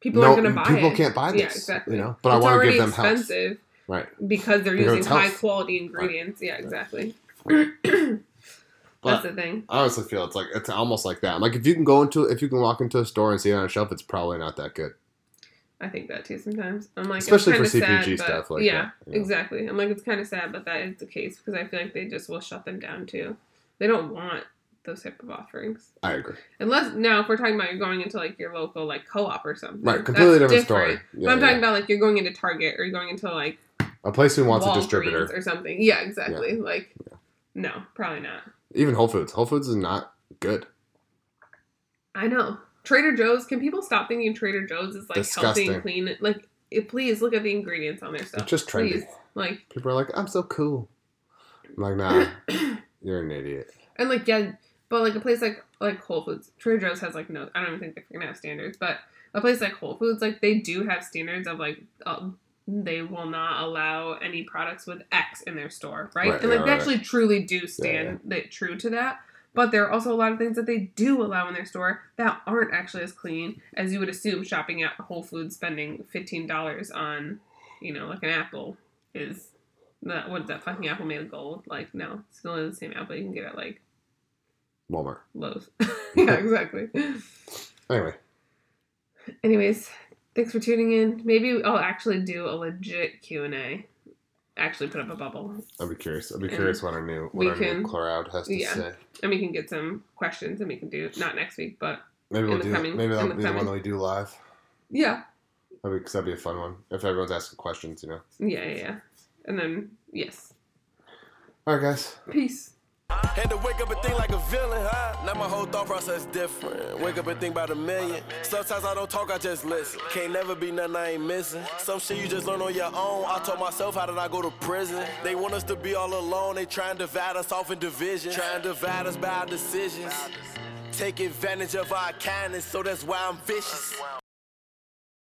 Speaker 2: People
Speaker 3: no,
Speaker 2: aren't going to buy it.
Speaker 3: people
Speaker 2: it.
Speaker 3: can't buy this.
Speaker 2: Yeah, exactly.
Speaker 3: You know, but I want to give them health.
Speaker 2: expensive
Speaker 3: Right.
Speaker 2: because they're
Speaker 3: Because
Speaker 2: using high
Speaker 3: health.
Speaker 2: quality ingredients. Yeah, exactly.
Speaker 3: But-
Speaker 2: That's the thing.
Speaker 3: I honestly feel it's like it's almost like that. Like if you can go into if you can walk into a store and see it on a shelf, it's probably not that good.
Speaker 2: I think that too sometimes. I'm like,
Speaker 3: Especially
Speaker 2: it's
Speaker 3: for CPG
Speaker 2: sad,
Speaker 3: stuff like
Speaker 2: yeah,
Speaker 3: that, you know.
Speaker 2: exactly. I'm like, it's kind of sad, but that is the case because I feel like they just will shut them down too. They don't want those type of offerings
Speaker 3: I agree.
Speaker 2: unless now if we're talking about going into like your local like co-op or something,
Speaker 3: Right, completely
Speaker 2: that's
Speaker 3: different story. Yeah,
Speaker 2: but I'm talking about like you're going into Target or you're going into like
Speaker 3: A place who wants a distributor,
Speaker 2: or something. Yeah, exactly. Like, no, probably not.
Speaker 3: Even Whole Foods. Whole Foods is not good.
Speaker 2: I know. Trader Joe's. Can people stop thinking Trader Joe's is like
Speaker 3: Disgusting.
Speaker 2: healthy and clean? Like, it, please look at the ingredients on their stuff.
Speaker 3: It's just trendy.
Speaker 2: Please. Like,
Speaker 3: People are like, I'm so cool. I'm like, nah, you're an idiot.
Speaker 2: and like yeah, but like a place like like Whole Foods, Trader Joe's has like no. I don't even think they're gonna have standards, but a place like Whole Foods, like they do have standards of like. Uh, they will not allow any products with X in their store, right?
Speaker 3: Right,
Speaker 2: and like
Speaker 3: yeah,
Speaker 2: they
Speaker 3: right.
Speaker 2: actually truly do stand that true to that. But there are also a lot of things that they do allow in their store that aren't actually as clean as you would assume shopping at Whole Foods spending fifteen dollars on, you know, like an apple is that what is that fucking apple made of gold? Like no, it's still the same apple you can get at like
Speaker 3: Walmart.
Speaker 2: Lowe's. yeah, exactly.
Speaker 3: Anyway,
Speaker 2: Anyways, thanks for tuning in. Maybe I'll actually do a legit Q and A. Actually, put up a bubble,
Speaker 3: I'll be curious. I'll be
Speaker 2: And
Speaker 3: curious what our new what our
Speaker 2: can-
Speaker 3: new crowd has to
Speaker 2: yeah.
Speaker 3: say.
Speaker 2: and we can get some questions, and we can do not next week, but
Speaker 3: Maybe we'll do.
Speaker 2: coming-
Speaker 3: maybe that'll
Speaker 2: the
Speaker 3: be the one that we do live.
Speaker 2: yeah,
Speaker 3: That'd be, 'cause that'd be a fun one if everyone's asking questions. You know.
Speaker 2: yeah, yeah, yeah. And then yes,
Speaker 3: All right, guys.
Speaker 2: peace.
Speaker 1: Had to wake up and think like a villain, huh? Now my whole thought process different. Wake up and think about a million. Sometimes I don't talk, I just listen. Can't never be nothing I ain't missing. Some shit you just learn on your own. I told myself, how did I go to prison? They want us to be all alone. They try and divide us off in division. Try and divide us by our decisions. Take advantage of our kindness, so that's why I'm vicious.